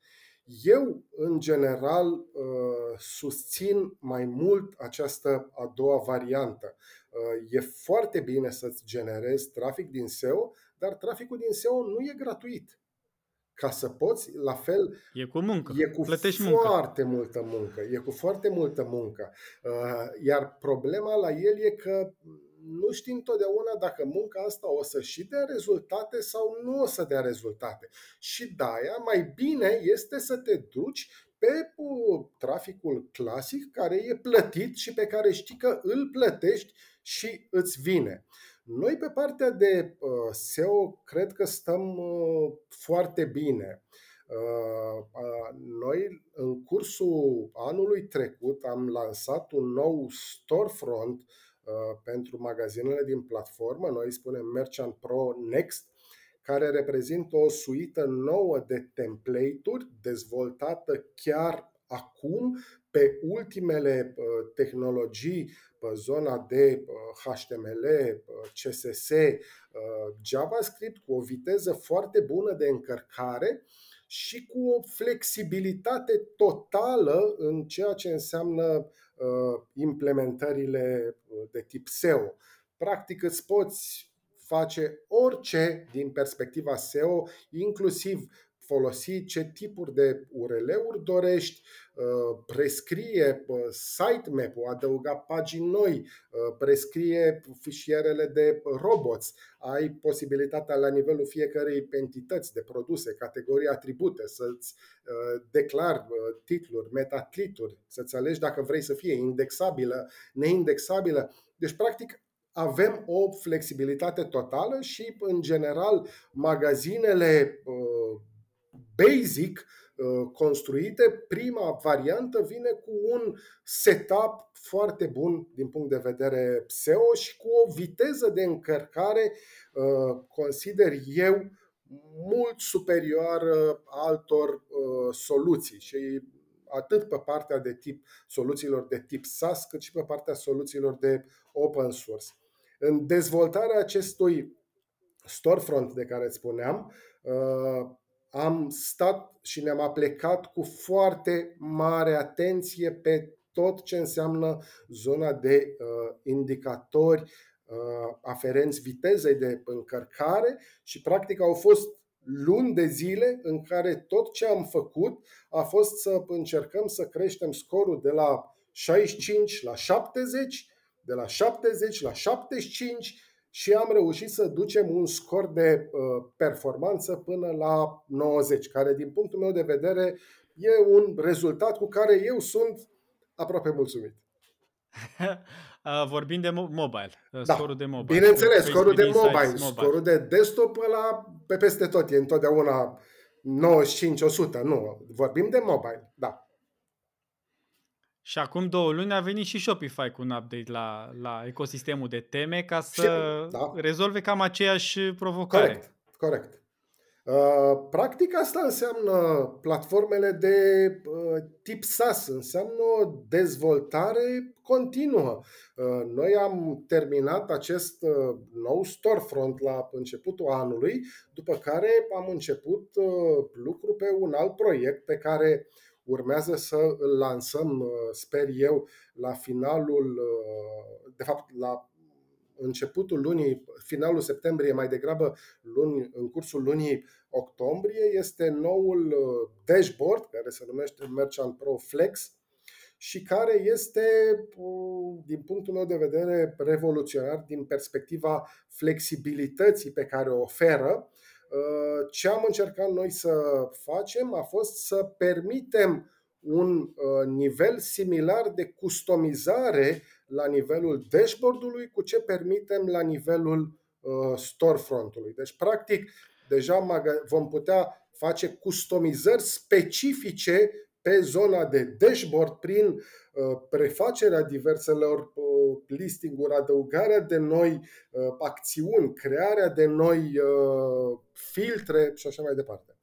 Eu, în general, uh, susțin mai mult această a doua variantă. Uh, e foarte bine să-ți generezi trafic din SEO, dar traficul din SEO nu e gratuit ca să poți, la fel, e cu muncă. E cu Plătești foarte muncă. multă muncă. E cu foarte multă muncă. Uh, iar problema la el e că nu știi întotdeauna dacă munca asta o să și dea rezultate sau nu o să dea rezultate. Și de aia mai bine este să te duci pe traficul clasic care e plătit și pe care știi că îl plătești și îți vine. Noi pe partea de uh, SEO cred că stăm uh, foarte bine. Uh, noi în cursul anului trecut am lansat un nou storefront pentru magazinele din platformă, noi spunem Merchant Pro Next, care reprezintă o suită nouă de template-uri dezvoltată chiar acum pe ultimele tehnologii pe zona de HTML, CSS, JavaScript cu o viteză foarte bună de încărcare și cu o flexibilitate totală în ceea ce înseamnă implementările de tip SEO. Practic îți poți face orice din perspectiva SEO, inclusiv folosi ce tipuri de URL-uri dorești, uh, prescrie uh, sitemap-ul, adăuga pagini noi, uh, prescrie fișierele de robots, ai posibilitatea la nivelul fiecărei entități de produse, categorii atribute, să-ți declar titluri, metatlituri, să-ți alegi dacă vrei să fie indexabilă, neindexabilă. Deci, practic, avem o flexibilitate totală și, în general, magazinele basic uh, construite, prima variantă vine cu un setup foarte bun din punct de vedere SEO și cu o viteză de încărcare, uh, consider eu, mult superioară altor uh, soluții și atât pe partea de tip soluțiilor de tip SaaS, cât și pe partea soluțiilor de open source. În dezvoltarea acestui storefront de care îți spuneam, am stat și ne-am aplecat cu foarte mare atenție pe tot ce înseamnă zona de uh, indicatori uh, aferenți vitezei de încărcare și practic au fost luni de zile în care tot ce am făcut a fost să încercăm să creștem scorul de la 65 la 70, de la 70 la 75 și am reușit să ducem un scor de uh, performanță până la 90, care din punctul meu de vedere e un rezultat cu care eu sunt aproape mulțumit. Vorbim de mobile, da. scorul de mobile. Bineînțeles, scorul de mobile, mobile, scorul de desktop la pe peste tot, e întotdeauna 95-100, nu, vorbim de mobile, da. Și acum două luni a venit și Shopify cu un update la, la ecosistemul de teme ca să și, da. rezolve cam aceeași provocare. Corect, corect. Uh, practic asta înseamnă platformele de uh, tip SaaS, înseamnă o dezvoltare continuă. Uh, noi am terminat acest nou storefront la începutul anului, după care am început lucru pe un alt proiect pe care urmează să îl lansăm, sper eu, la finalul, de fapt la începutul lunii, finalul septembrie, mai degrabă luni, în cursul lunii octombrie, este noul uh, dashboard care se numește Merchant Pro Flex și care este, uh, din punctul meu de vedere, revoluționar din perspectiva flexibilității pe care o oferă. Uh, ce am încercat noi să facem a fost să permitem un nivel similar de customizare la nivelul dashboard-ului cu ce permitem la nivelul uh, storefront-ului. Deci, practic, deja vom putea face customizări specifice pe zona de dashboard prin uh, prefacerea diverselor uh, listing-uri, adăugarea de noi acțiuni, crearea de noi filtre și așa mai departe.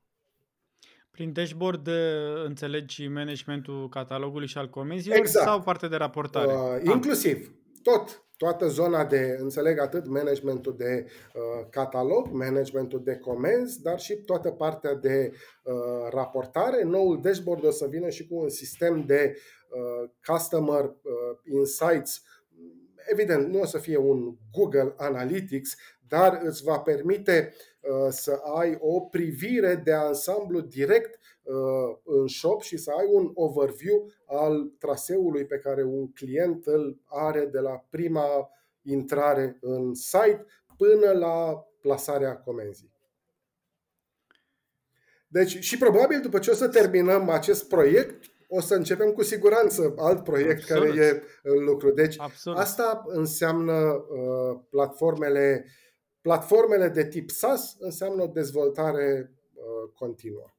Prin dashboard înțelegi managementul catalogului și al comenzilor exact. sau parte de raportare? Uh, inclusiv. Tot. Toată zona de, înțeleg atât managementul de uh, catalog, managementul de comenzi, dar și toată partea de uh, raportare. Noul dashboard o să vină și cu un sistem de uh, customer uh, insights evident, nu o să fie un Google Analytics, dar îți va permite uh, să ai o privire de ansamblu direct uh, în shop și să ai un overview al traseului pe care un client îl are de la prima intrare în site până la plasarea comenzii. Deci, și probabil după ce o să terminăm acest proiect, o să începem cu siguranță alt proiect Absolut. care e în lucru. Deci Absolut. asta înseamnă uh, platformele, platformele de tip SaaS, înseamnă o dezvoltare uh, continuă.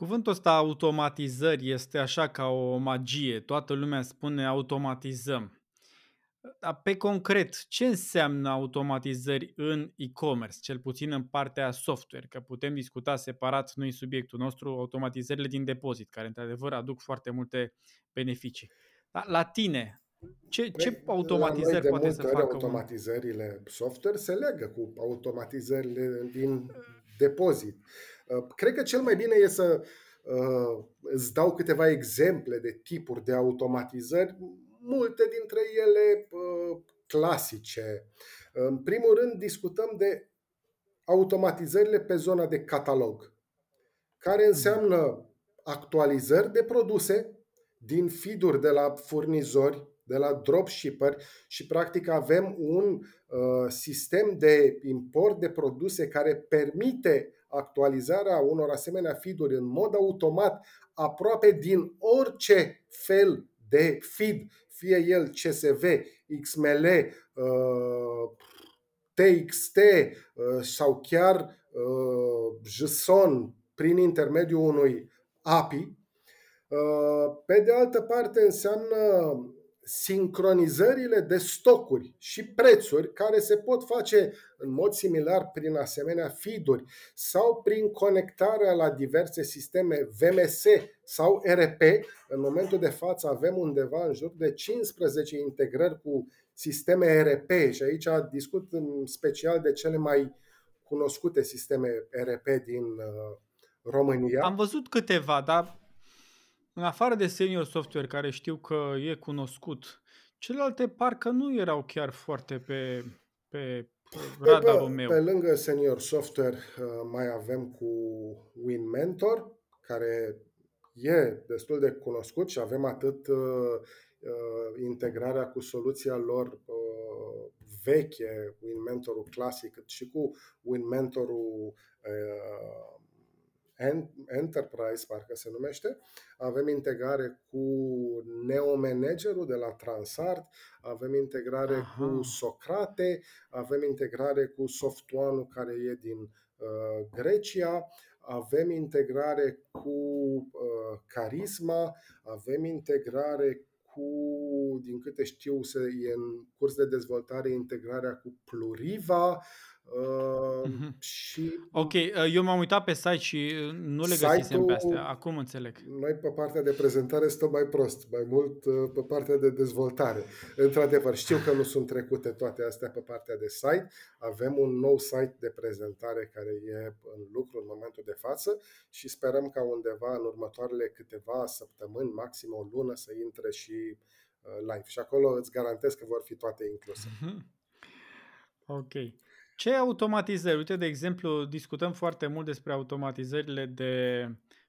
Cuvântul ăsta automatizări este așa ca o magie. Toată lumea spune automatizăm. Dar pe concret, ce înseamnă automatizări în e-commerce, cel puțin în partea software? Că putem discuta separat, nu e subiectul nostru, automatizările din depozit, care într-adevăr aduc foarte multe beneficii. Dar la tine, ce, ce păi, automatizări poate să facă automatizările un... software se leagă cu automatizările din depozit. Uh, cred că cel mai bine e să uh, îți dau câteva exemple de tipuri de automatizări multe dintre ele clasice. În primul rând, discutăm de automatizările pe zona de catalog, care înseamnă actualizări de produse din feed de la furnizori, de la dropshipper și practic avem un uh, sistem de import de produse care permite actualizarea unor asemenea feed în mod automat aproape din orice fel de feed, fie el CSV, XML, TXT uh, sau chiar uh, JSON prin intermediul unui API. Uh, pe de altă parte înseamnă sincronizările de stocuri și prețuri care se pot face în mod similar prin asemenea feed sau prin conectarea la diverse sisteme VMS sau RP. În momentul de față avem undeva în jur de 15 integrări cu sisteme RP și aici discut în special de cele mai cunoscute sisteme ERP din România. Am văzut câteva, dar în afară de senior software, care știu că e cunoscut, celelalte parcă nu erau chiar foarte pe, pe radarul pe, meu. Pe lângă senior software mai avem cu WinMentor, care e destul de cunoscut și avem atât uh, uh, integrarea cu soluția lor uh, veche, WinMentorul clasic, cât și cu WinMentorul uh, Enterprise, parcă se numește. Avem integrare cu Neo Managerul de la Transart, avem integrare Aha. cu Socrate, avem integrare cu Softoanul care e din uh, Grecia, avem integrare cu uh, Carisma, avem integrare cu, din câte știu, se, e în curs de dezvoltare integrarea cu Pluriva, Uh-huh. Și ok, uh, eu m-am uitat pe site și uh, nu le găsisem pe astea. Acum înțeleg. Noi pe partea de prezentare stăm mai prost, mai mult uh, pe partea de dezvoltare. Într-adevăr, știu că nu sunt trecute toate astea pe partea de site. Avem un nou site de prezentare care e în lucru în momentul de față și sperăm ca undeva în următoarele câteva săptămâni, maxim o lună, să intre și live. Și acolo îți garantez că vor fi toate incluse. Uh-huh. Ok. Ce automatizări? Uite, de exemplu, discutăm foarte mult despre automatizările de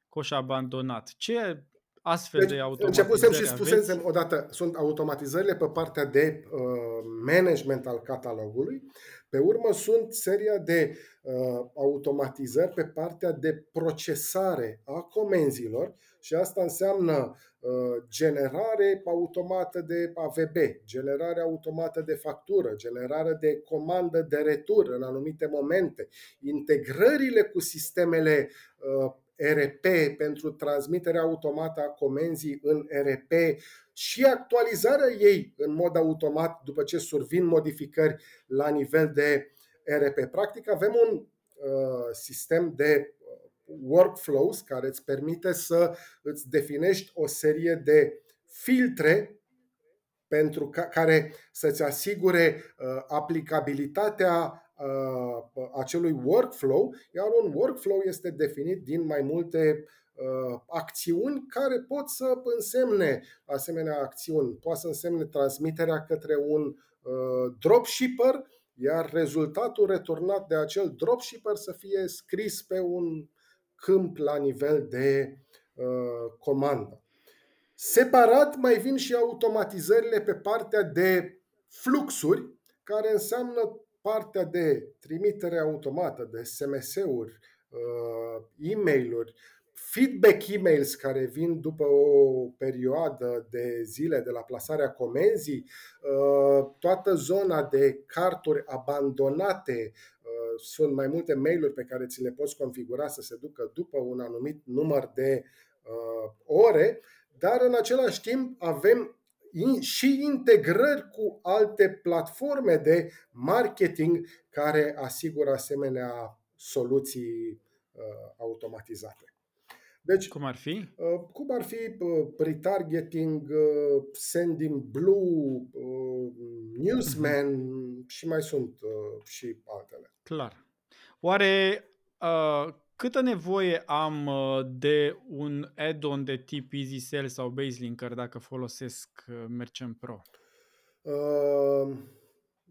coș abandonat. Ce astfel deci, de automatizări Începusem și spusesem odată, sunt automatizările pe partea de uh, management al catalogului, pe urmă sunt seria de uh, automatizări pe partea de procesare a comenzilor și asta înseamnă uh, generare automată de AVB, generare automată de factură, generare de comandă de retur în anumite momente, integrările cu sistemele uh, RP pentru transmiterea automată a comenzii în RP și actualizarea ei în mod automat după ce survin modificări la nivel de RP. Practic avem un uh, sistem de workflows care îți permite să îți definești o serie de filtre pentru ca, care să-ți asigure uh, aplicabilitatea uh, acelui workflow, iar un workflow este definit din mai multe uh, acțiuni care pot să însemne asemenea acțiuni. Poate să însemne transmiterea către un uh, dropshipper, iar rezultatul returnat de acel dropshipper să fie scris pe un câmp la nivel de uh, comandă. Separat mai vin și automatizările pe partea de fluxuri, care înseamnă partea de trimitere automată de SMS-uri, uh, e-mail-uri, feedback emails care vin după o perioadă de zile de la plasarea comenzii, uh, toată zona de carturi abandonate, uh, sunt mai multe mail-uri pe care ți le poți configura să se ducă după un anumit număr de ore, dar în același timp avem și integrări cu alte platforme de marketing care asigură asemenea soluții uh, automatizate. Deci, cum ar fi? Uh, cum ar fi uh, retargeting, uh, Sending Blue, uh, Newsman uh-huh. și mai sunt uh, și altele. Clar. Oare uh, Câtă nevoie am uh, de un add-on de tip EasySell sau BaseLinker dacă folosesc uh, Merchant Pro? Uh,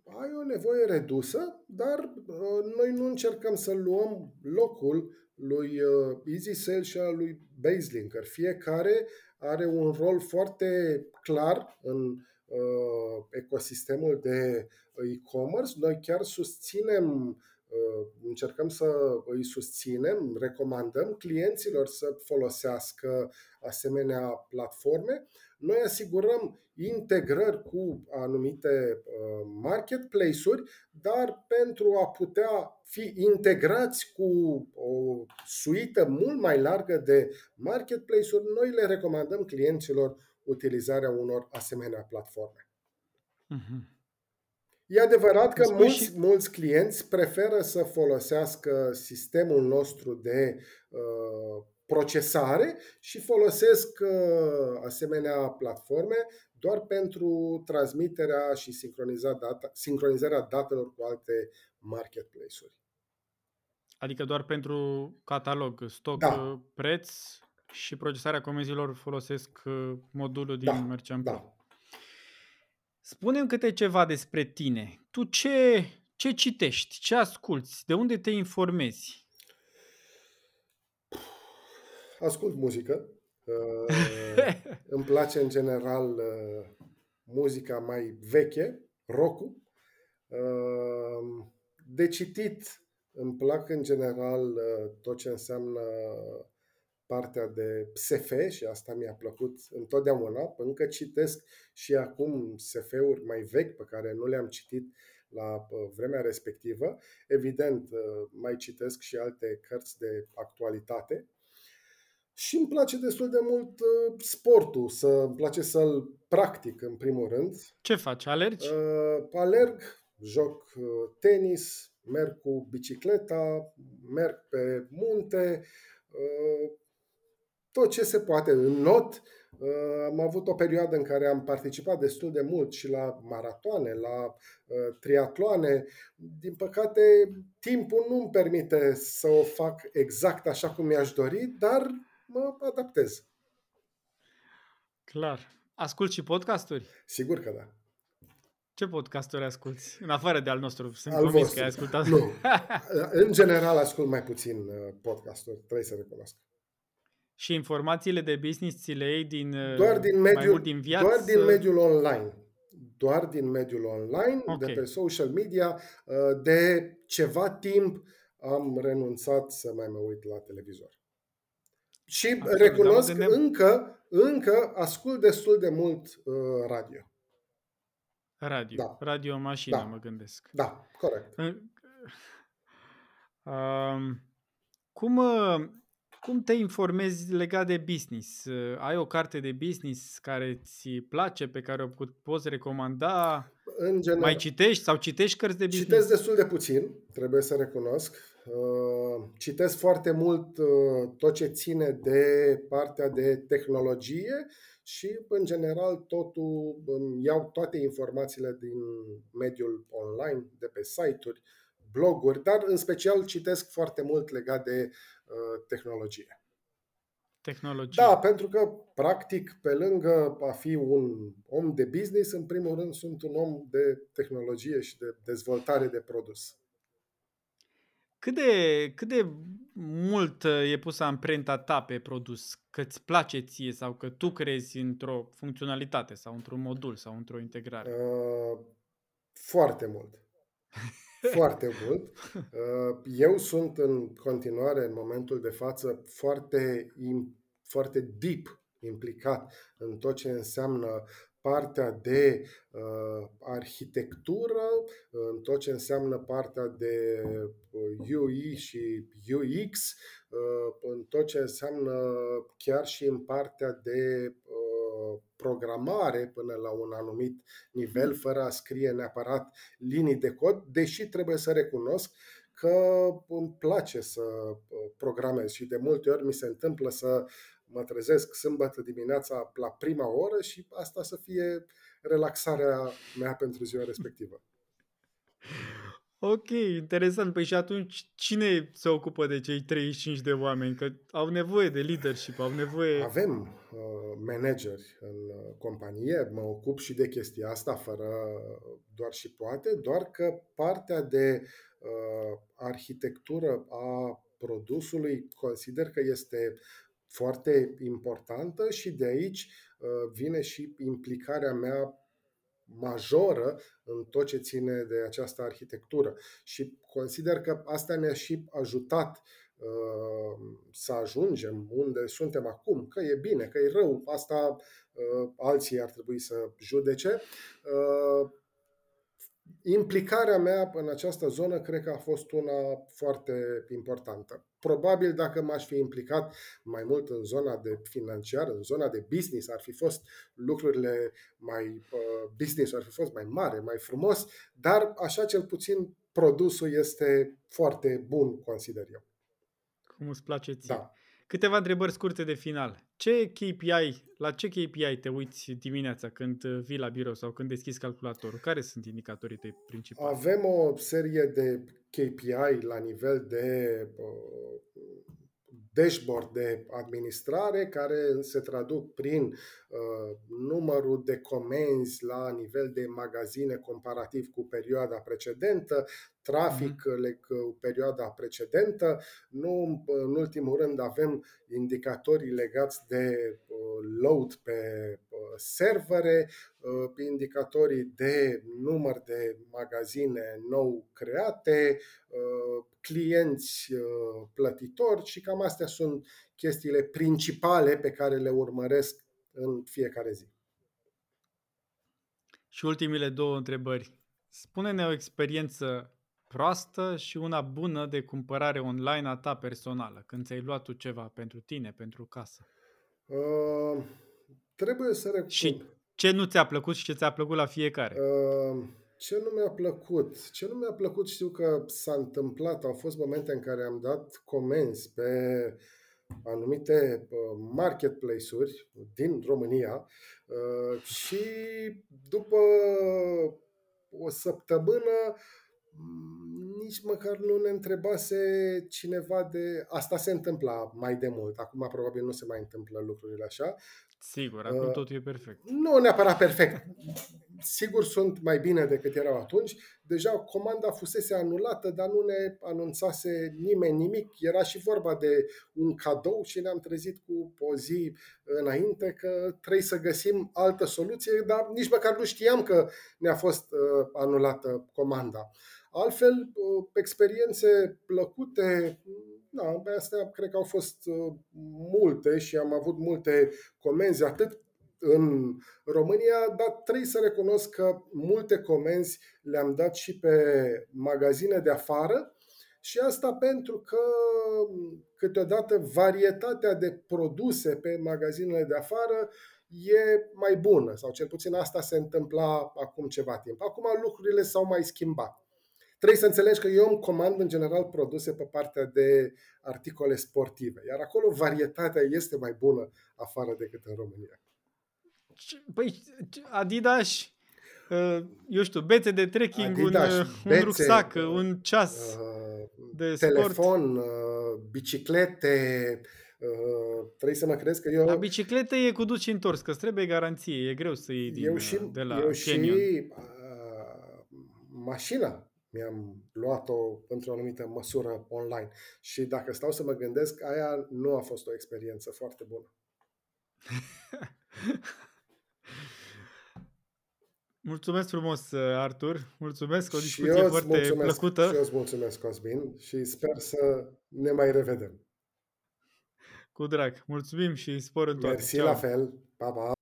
ai o nevoie redusă, dar uh, noi nu încercăm să luăm locul lui uh, EasySell și al lui BaseLinker. Fiecare are un rol foarte clar în uh, ecosistemul de e-commerce. Noi chiar susținem Uh, încercăm să îi susținem, recomandăm clienților să folosească asemenea platforme. Noi asigurăm integrări cu anumite uh, marketplace-uri, dar pentru a putea fi integrați cu o suită mult mai largă de marketplace-uri, noi le recomandăm clienților utilizarea unor asemenea platforme. Uh-huh. E adevărat că mulți, și... mulți clienți preferă să folosească sistemul nostru de uh, procesare și folosesc uh, asemenea platforme doar pentru transmiterea și sincronizarea, data, sincronizarea datelor cu alte marketplace-uri. Adică doar pentru catalog, stoc, Da. preț și procesarea comenzilor folosesc modulul din Da, Merchant Pro. da. Spune-mi câte ceva despre tine. Tu ce, ce citești? Ce asculți? De unde te informezi? Ascult muzică. Uh, îmi place în general uh, muzica mai veche, rock uh, De citit îmi plac în general uh, tot ce înseamnă partea de SF și asta mi-a plăcut întotdeauna. Încă citesc și acum SF-uri mai vechi pe care nu le-am citit la uh, vremea respectivă. Evident, uh, mai citesc și alte cărți de actualitate. Și îmi place destul de mult uh, sportul, să, îmi place să-l practic în primul rând. Ce faci? Alergi? Uh, alerg, joc tenis, merg cu bicicleta, merg pe munte, uh, tot ce se poate. În not uh, am avut o perioadă în care am participat destul de mult și la maratoane, la uh, triatloane. Din păcate, timpul nu îmi permite să o fac exact așa cum mi-aș dori, dar mă adaptez. Clar. Ascult și podcasturi? Sigur că da. Ce podcasturi asculti? În afară de al nostru. Sunt al convins vostru. că ai ascultat. Nu. În general ascult mai puțin uh, podcasturi, trebuie să recunosc. Și informațiile de business ți le iei din, uh, doar din mediul, mai mult din viață? Doar din mediul online. Doar din mediul online, okay. de pe social media. Uh, de ceva timp am renunțat să mai mă uit la televizor. Și Absolut, recunosc că încă, încă ascult destul de mult uh, radio. Radio. Da. Radio mașină, da. mă gândesc. Da, corect. Uh, cum, uh, cum te informezi legat de business? Uh, ai o carte de business care ți place, pe care o poți recomanda? În general, Mai citești sau citești cărți de business? Citesc destul de puțin, trebuie să recunosc. Uh, citesc foarte mult uh, tot ce ține de partea de tehnologie și, în general, totul, iau toate informațiile din mediul online, de pe site-uri, bloguri, dar în special citesc foarte mult legat de uh, tehnologie. Tehnologie. Da, pentru că, practic, pe lângă a fi un om de business, în primul rând sunt un om de tehnologie și de dezvoltare de produs. Cât de, cât de mult e pusă amprenta ta pe produs? Că îți place ție sau că tu crezi într-o funcționalitate sau într-un modul sau într-o integrare? Uh, foarte mult. Foarte mult. Uh, eu sunt în continuare, în momentul de față, foarte, foarte deep implicat în tot ce înseamnă partea de uh, arhitectură, în tot ce înseamnă partea de UI uh, și UX, uh, în tot ce înseamnă chiar și în partea de uh, programare până la un anumit nivel, fără a scrie neapărat linii de cod, deși trebuie să recunosc că îmi place să programez și de multe ori mi se întâmplă să mă trezesc sâmbătă dimineața la prima oră și asta să fie relaxarea mea pentru ziua respectivă. Ok, interesant. Păi și atunci cine se ocupă de cei 35 de oameni? Că au nevoie de leadership, au nevoie... Avem uh, manageri în uh, companie, mă ocup și de chestia asta fără doar și poate, doar că partea de uh, arhitectură a produsului consider că este foarte importantă și de aici uh, vine și implicarea mea majoră în tot ce ține de această arhitectură. Și consider că asta ne-a și ajutat uh, să ajungem unde suntem acum, că e bine, că e rău, asta uh, alții ar trebui să judece. Implicarea mea în această zonă cred că a fost una foarte importantă. Probabil dacă m-aș fi implicat mai mult în zona de financiar, în zona de business, ar fi fost lucrurile mai uh, business, ar fi fost mai mare, mai frumos, dar așa cel puțin produsul este foarte bun, consider eu. Cum îți place ție. Da. Câteva întrebări scurte de final. Ce KPI, la ce KPI te uiți dimineața când vii la birou sau când deschizi calculatorul? Care sunt indicatorii tăi principali? Avem o serie de KPI la nivel de uh, dashboard de administrare care se traduc prin uh, numărul de comenzi la nivel de magazine comparativ cu perioada precedentă, trafic mm-hmm. cu perioada precedentă. Nu, în ultimul rând avem indicatorii legați de uh, load pe uh, servere, uh, indicatorii de număr de magazine nou create, uh, clienți plătitori și cam astea sunt chestiile principale pe care le urmăresc în fiecare zi. Și ultimile două întrebări. Spune-ne o experiență proastă și una bună de cumpărare online a ta personală, când ți-ai luat tu ceva pentru tine, pentru casă. Uh, trebuie să recunosc. Și ce nu ți-a plăcut și ce ți-a plăcut la fiecare? Uh, ce nu mi-a plăcut? Ce nu mi-a plăcut știu că s-a întâmplat. Au fost momente în care am dat comenzi pe anumite uh, marketplace-uri din România uh, și după o săptămână nici măcar nu ne întrebase cineva de... Asta se întâmpla mai de mult. Acum probabil nu se mai întâmplă lucrurile așa. Sigur, acum uh, totul e perfect. Nu neapărat perfect. Sigur sunt mai bine decât erau atunci. Deja comanda fusese anulată, dar nu ne anunțase nimeni nimic. Era și vorba de un cadou și ne-am trezit cu o zi înainte că trebuie să găsim altă soluție, dar nici măcar nu știam că ne-a fost uh, anulată comanda. Altfel, uh, experiențe plăcute, da, astea cred că au fost uh, multe și am avut multe comenzi, atât în România, dar trebuie să recunosc că multe comenzi le-am dat și pe magazine de afară și asta pentru că câteodată varietatea de produse pe magazinele de afară e mai bună sau cel puțin asta se întâmpla acum ceva timp. Acum lucrurile s-au mai schimbat. Trebuie să înțelegi că eu îmi comand în general produse pe partea de articole sportive, iar acolo varietatea este mai bună afară decât în România. Păi, Adidas, uh, eu știu, bețe de trekking, Adidas, un, bețe, un rucsac, uh, un ceas uh, de telefon, sport. biciclete, Uh, trebuie să mă crezi că eu... La bicicletă e cu dus și întors, că trebuie garanție, e greu să iei din, eu și, de la eu Canyon. și uh, mașina mi-am luat-o într-o anumită măsură online. Și dacă stau să mă gândesc, aia nu a fost o experiență foarte bună. Mulțumesc frumos, Artur. Mulțumesc, o discuție foarte mulțumesc, plăcută. Și eu îți mulțumesc, Cosmin, și sper să ne mai revedem. Cu drag. Mulțumim și spor în toate. Mersi Ceau. la fel. Pa, pa.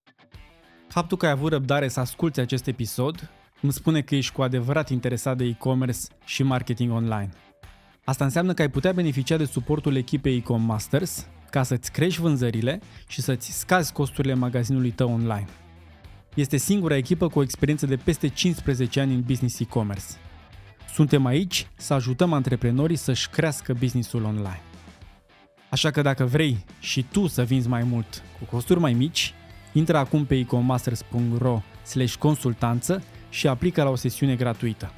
Faptul că ai avut răbdare să asculti acest episod îmi spune că ești cu adevărat interesat de e-commerce și marketing online. Asta înseamnă că ai putea beneficia de suportul echipei Ecom Masters ca să-ți crești vânzările și să-ți scazi costurile magazinului tău online. Este singura echipă cu o experiență de peste 15 ani în business e-commerce. Suntem aici să ajutăm antreprenorii să-și crească businessul online. Așa că dacă vrei și tu să vinzi mai mult cu costuri mai mici, intră acum pe ecomasters.ro consultanță și aplică la o sesiune gratuită.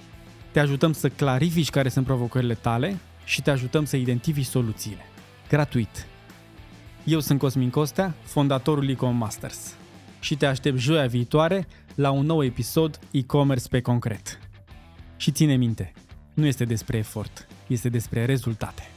Te ajutăm să clarifici care sunt provocările tale și te ajutăm să identifici soluțiile. Gratuit. Eu sunt Cosmin Costea, fondatorul Ecom Masters și te aștept joia viitoare la un nou episod e-commerce pe concret. Și ține minte, nu este despre efort, este despre rezultate.